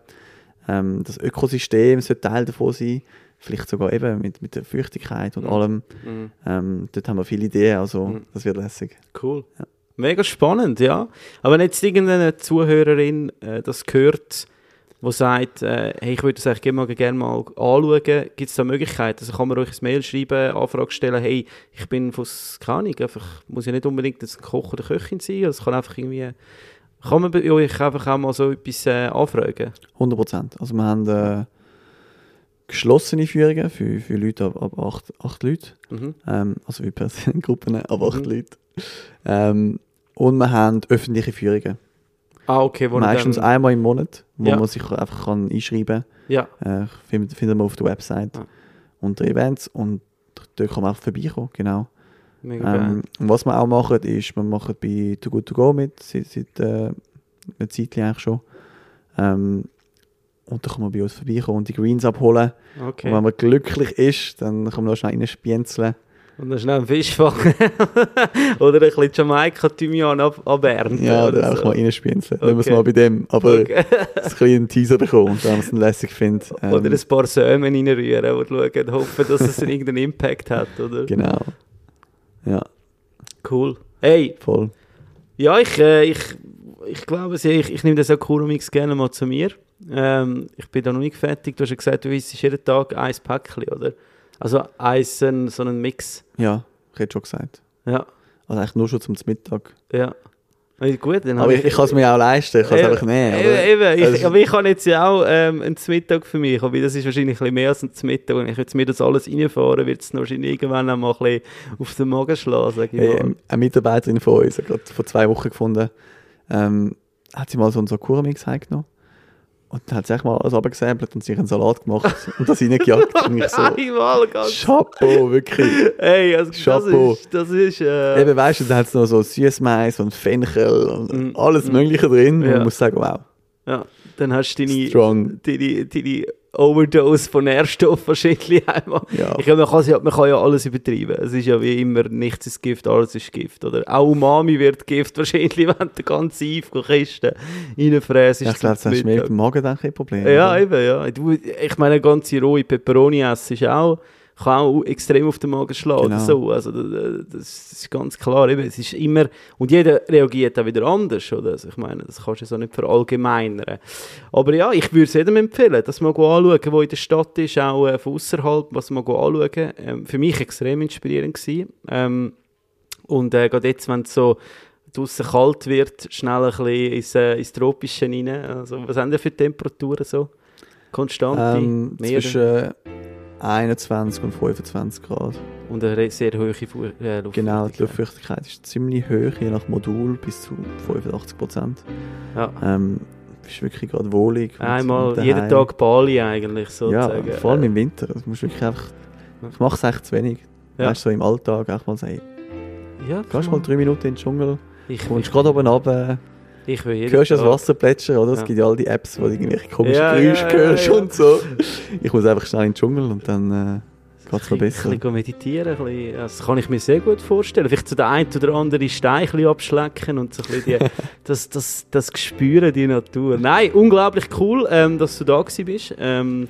Ähm, das Ökosystem sollte Teil davon sein. Vielleicht sogar eben mit, mit der Feuchtigkeit und Mhm. allem. Mhm. Ähm, dort haben wir viele Ideen, also Mhm. das wird lässig. Cool. Mega spannend, ja. Aber wenn jetzt irgendeine Zuhörerin äh, das hört, die sagt, äh, hey, ich würde das eigentlich gerne mal, gerne mal anschauen, gibt es da Möglichkeiten? Also kann man euch ein Mail schreiben, Anfrage stellen, hey, ich bin von, keine Ahnung, einfach, muss ja nicht unbedingt ein Koch oder Köchin sein, also es kann einfach irgendwie, kann man bei euch einfach auch mal so etwas äh, anfragen? 100 Prozent. Also wir haben äh, geschlossene Führungen für, für Leute ab, ab acht, acht Leute. Mhm. Ähm, also wie Personengruppen ab acht Mhm. Leute. Ähm, und wir haben öffentliche Führungen. Ah, okay, wo Meistens dann, einmal im Monat, wo Ja. man sich einfach kann einschreiben Ja, kann. Äh, find, findet man auf der Website Ah. unter Events und dort kann man auch vorbeikommen, genau. mega Ähm, und was wir auch machen, ist, wir machen bei Too Good To Go mit, seit, seit äh, einer Zeit eigentlich schon. Ähm, und da kann man bei uns vorbeikommen und die Greens abholen. Okay. Und wenn man glücklich ist, dann kann man noch schnell reinspienzeln. Und dann schnell einen Fisch fangen. oder ein bisschen Jamaika-Thymian ab abernten. Ja, oder einfach so. mal reinspienzeln. Nehmen wir es Okay. mal bei dem. Aber Okay. ein kleinen Teaser bekommen wenn man es lässig findet. ähm, Oder ein paar Samen reinrühren und schauen, hoffen, dass es irgendeinen Impact hat, oder? Genau. Ja, Cool. Hey, voll. ja, ich, äh, ich, ich glaube, ich, ich nehme das auch Kurumix gerne mal zu mir. Ähm, ich bin da noch nicht fertig. Du hast ja gesagt, du isst jeden Tag ein Päckchen, oder? Also eins, ein, so einen Mix. Ja, ich hätte schon gesagt. Ja, Also eigentlich nur schon zum Mittag. ja. Gut, dann Aber ich, ich kann es mir auch leisten, ich kann es einfach nehmen. Eben, eben. Ich, Also- aber ich habe jetzt ja auch ähm, einen Mittag für mich, aber das ist wahrscheinlich ein bisschen mehr als ein Mittag. Wenn ich jetzt mir das alles reinfahren, wird es wahrscheinlich irgendwann auch mal ein bisschen auf den Magen schlagen, sage Hey, eine Mitarbeiterin von uns, hat gerade vor zwei Wochen gefunden, ähm, hat sie mal so einen Kurmix heimgenommen. Und dann hat sie echt mal alles abgesäbelt und sich einen Salat gemacht und das reingejagt. und ich so, Einmal ganz. Chapeau, wirklich. Hey, also Chapeau. das ist, das ist äh, Eben, weißt du, da hat es noch so Süßmais und Fenchel und Mm, alles mm. Mögliche drin. Und Ja. man muss sagen, wow, ja, dann hast du deine, strong. deine, deine Overdose von Nährstoffen wahrscheinlich einmal. Ja. Ich glaube, man, kann, ja- man kann ja alles übertreiben. Es ist ja wie immer, nichts ist Gift, alles ist Gift. Oder auch Umami wird Gift wahrscheinlich, wenn du ganz Eve Kiste reinfräst. Ja, ich glaube, das hast du mehr mit dem Magen dann kein Problem. Ja, oder? eben, ja. Du, ich meine, ganze rohe Peperoni essen ist auch, kann auch extrem auf den Magen schlagen. Genau. So. Also, das, das ist ganz klar. Eben, es ist immer, und jeder reagiert auch wieder anders. Oder? Also, ich meine, das kannst du so nicht verallgemeinern. Aber ja, ich würde es jedem empfehlen, dass man anschauen, wo in der Stadt ist, auch äh, von außerhalb, was man anschauen. Ähm, für mich extrem inspirierend gewesen. Ähm, und äh, gerade jetzt, wenn es so draußen kalt wird, schnell ein bisschen ins, äh, ins Tropische rein. Also, was haben wir für Temperaturen so? Konstante? Ähm, zwischen 21 und 25 Grad. und eine sehr hohe Fu äh, Luftfeuchtigkeit. Genau, die Luftfeuchtigkeit ist ziemlich hoch, je nach Modul bis zu 85 Prozent. Ja. Ähm, bist wirklich gerade wohlig. Einmal jeden. Tag Bali eigentlich Ja, sozusagen. vor allem Äh, im Winter. Das musst du wirklich einfach, ich mache es echt zu wenig. Ja. Weißt du, so im Alltag einfach mal sagen, ja, gehst mal drei Minuten in den Dschungel, ich, kommst gerade oben runter, ich will jeden hörst das Tag- Wasser plätschern, oder? Es gibt ja all die Apps, wo du irgendwelche komischen Ja, Geräusche hörst und so. Ich muss einfach schnell in den Dschungel und dann äh, geht es noch Ein bisschen meditieren, ein bisschen, das kann ich mir sehr gut vorstellen. Vielleicht so der ein oder andere Stein ein bisschen abschlecken und so ein bisschen die, das, das, das Gespüren, die Natur. Nein, unglaublich cool, ähm, dass du da gewesen bist. Ähm,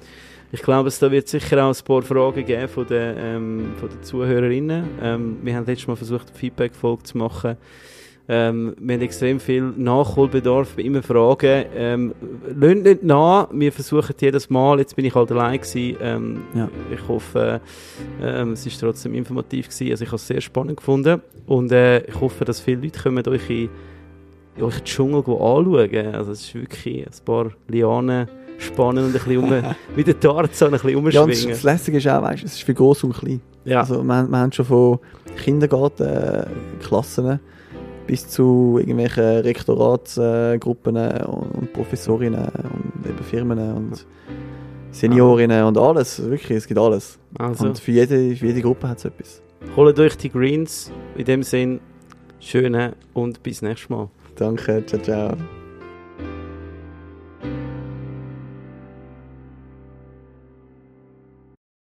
ich glaube, es da wird sicher auch ein paar Fragen geben von den, ähm, von den Zuhörerinnen. Ähm, wir haben letztes Mal versucht, eine Feedback-Folge zu machen. Ähm, wir haben extrem viel Nachholbedarf bei immer Fragen. Ähm, lasst nicht nach, wir versuchen jedes Mal, jetzt bin ich halt allein gewesen. Ähm, Ja. Ich hoffe, ähm, es ist trotzdem informativ gewesen. Also ich habe es sehr spannend gefunden und äh, ich hoffe, dass viele Leute kommen euch in, euch den Dschungel anschauen. Also es ist wirklich ein paar Lianen spannen und ein bisschen um, wie der Tarzan ein bisschen Ja, umschwingen. das Lässige ist auch, weißt, du, es ist für groß und klein. Ja, Also wir, wir haben schon von Kindergartenklassen bis zu irgendwelchen Rektoratsgruppen und, Professorinnen und eben Firmen und Seniorinnen und alles. Wirklich, es gibt alles. also Und für jede, für jede Gruppe hat es etwas. holt euch die Greens. In dem Sinn, schöne und bis nächstes Mal. Danke, ciao, ciao.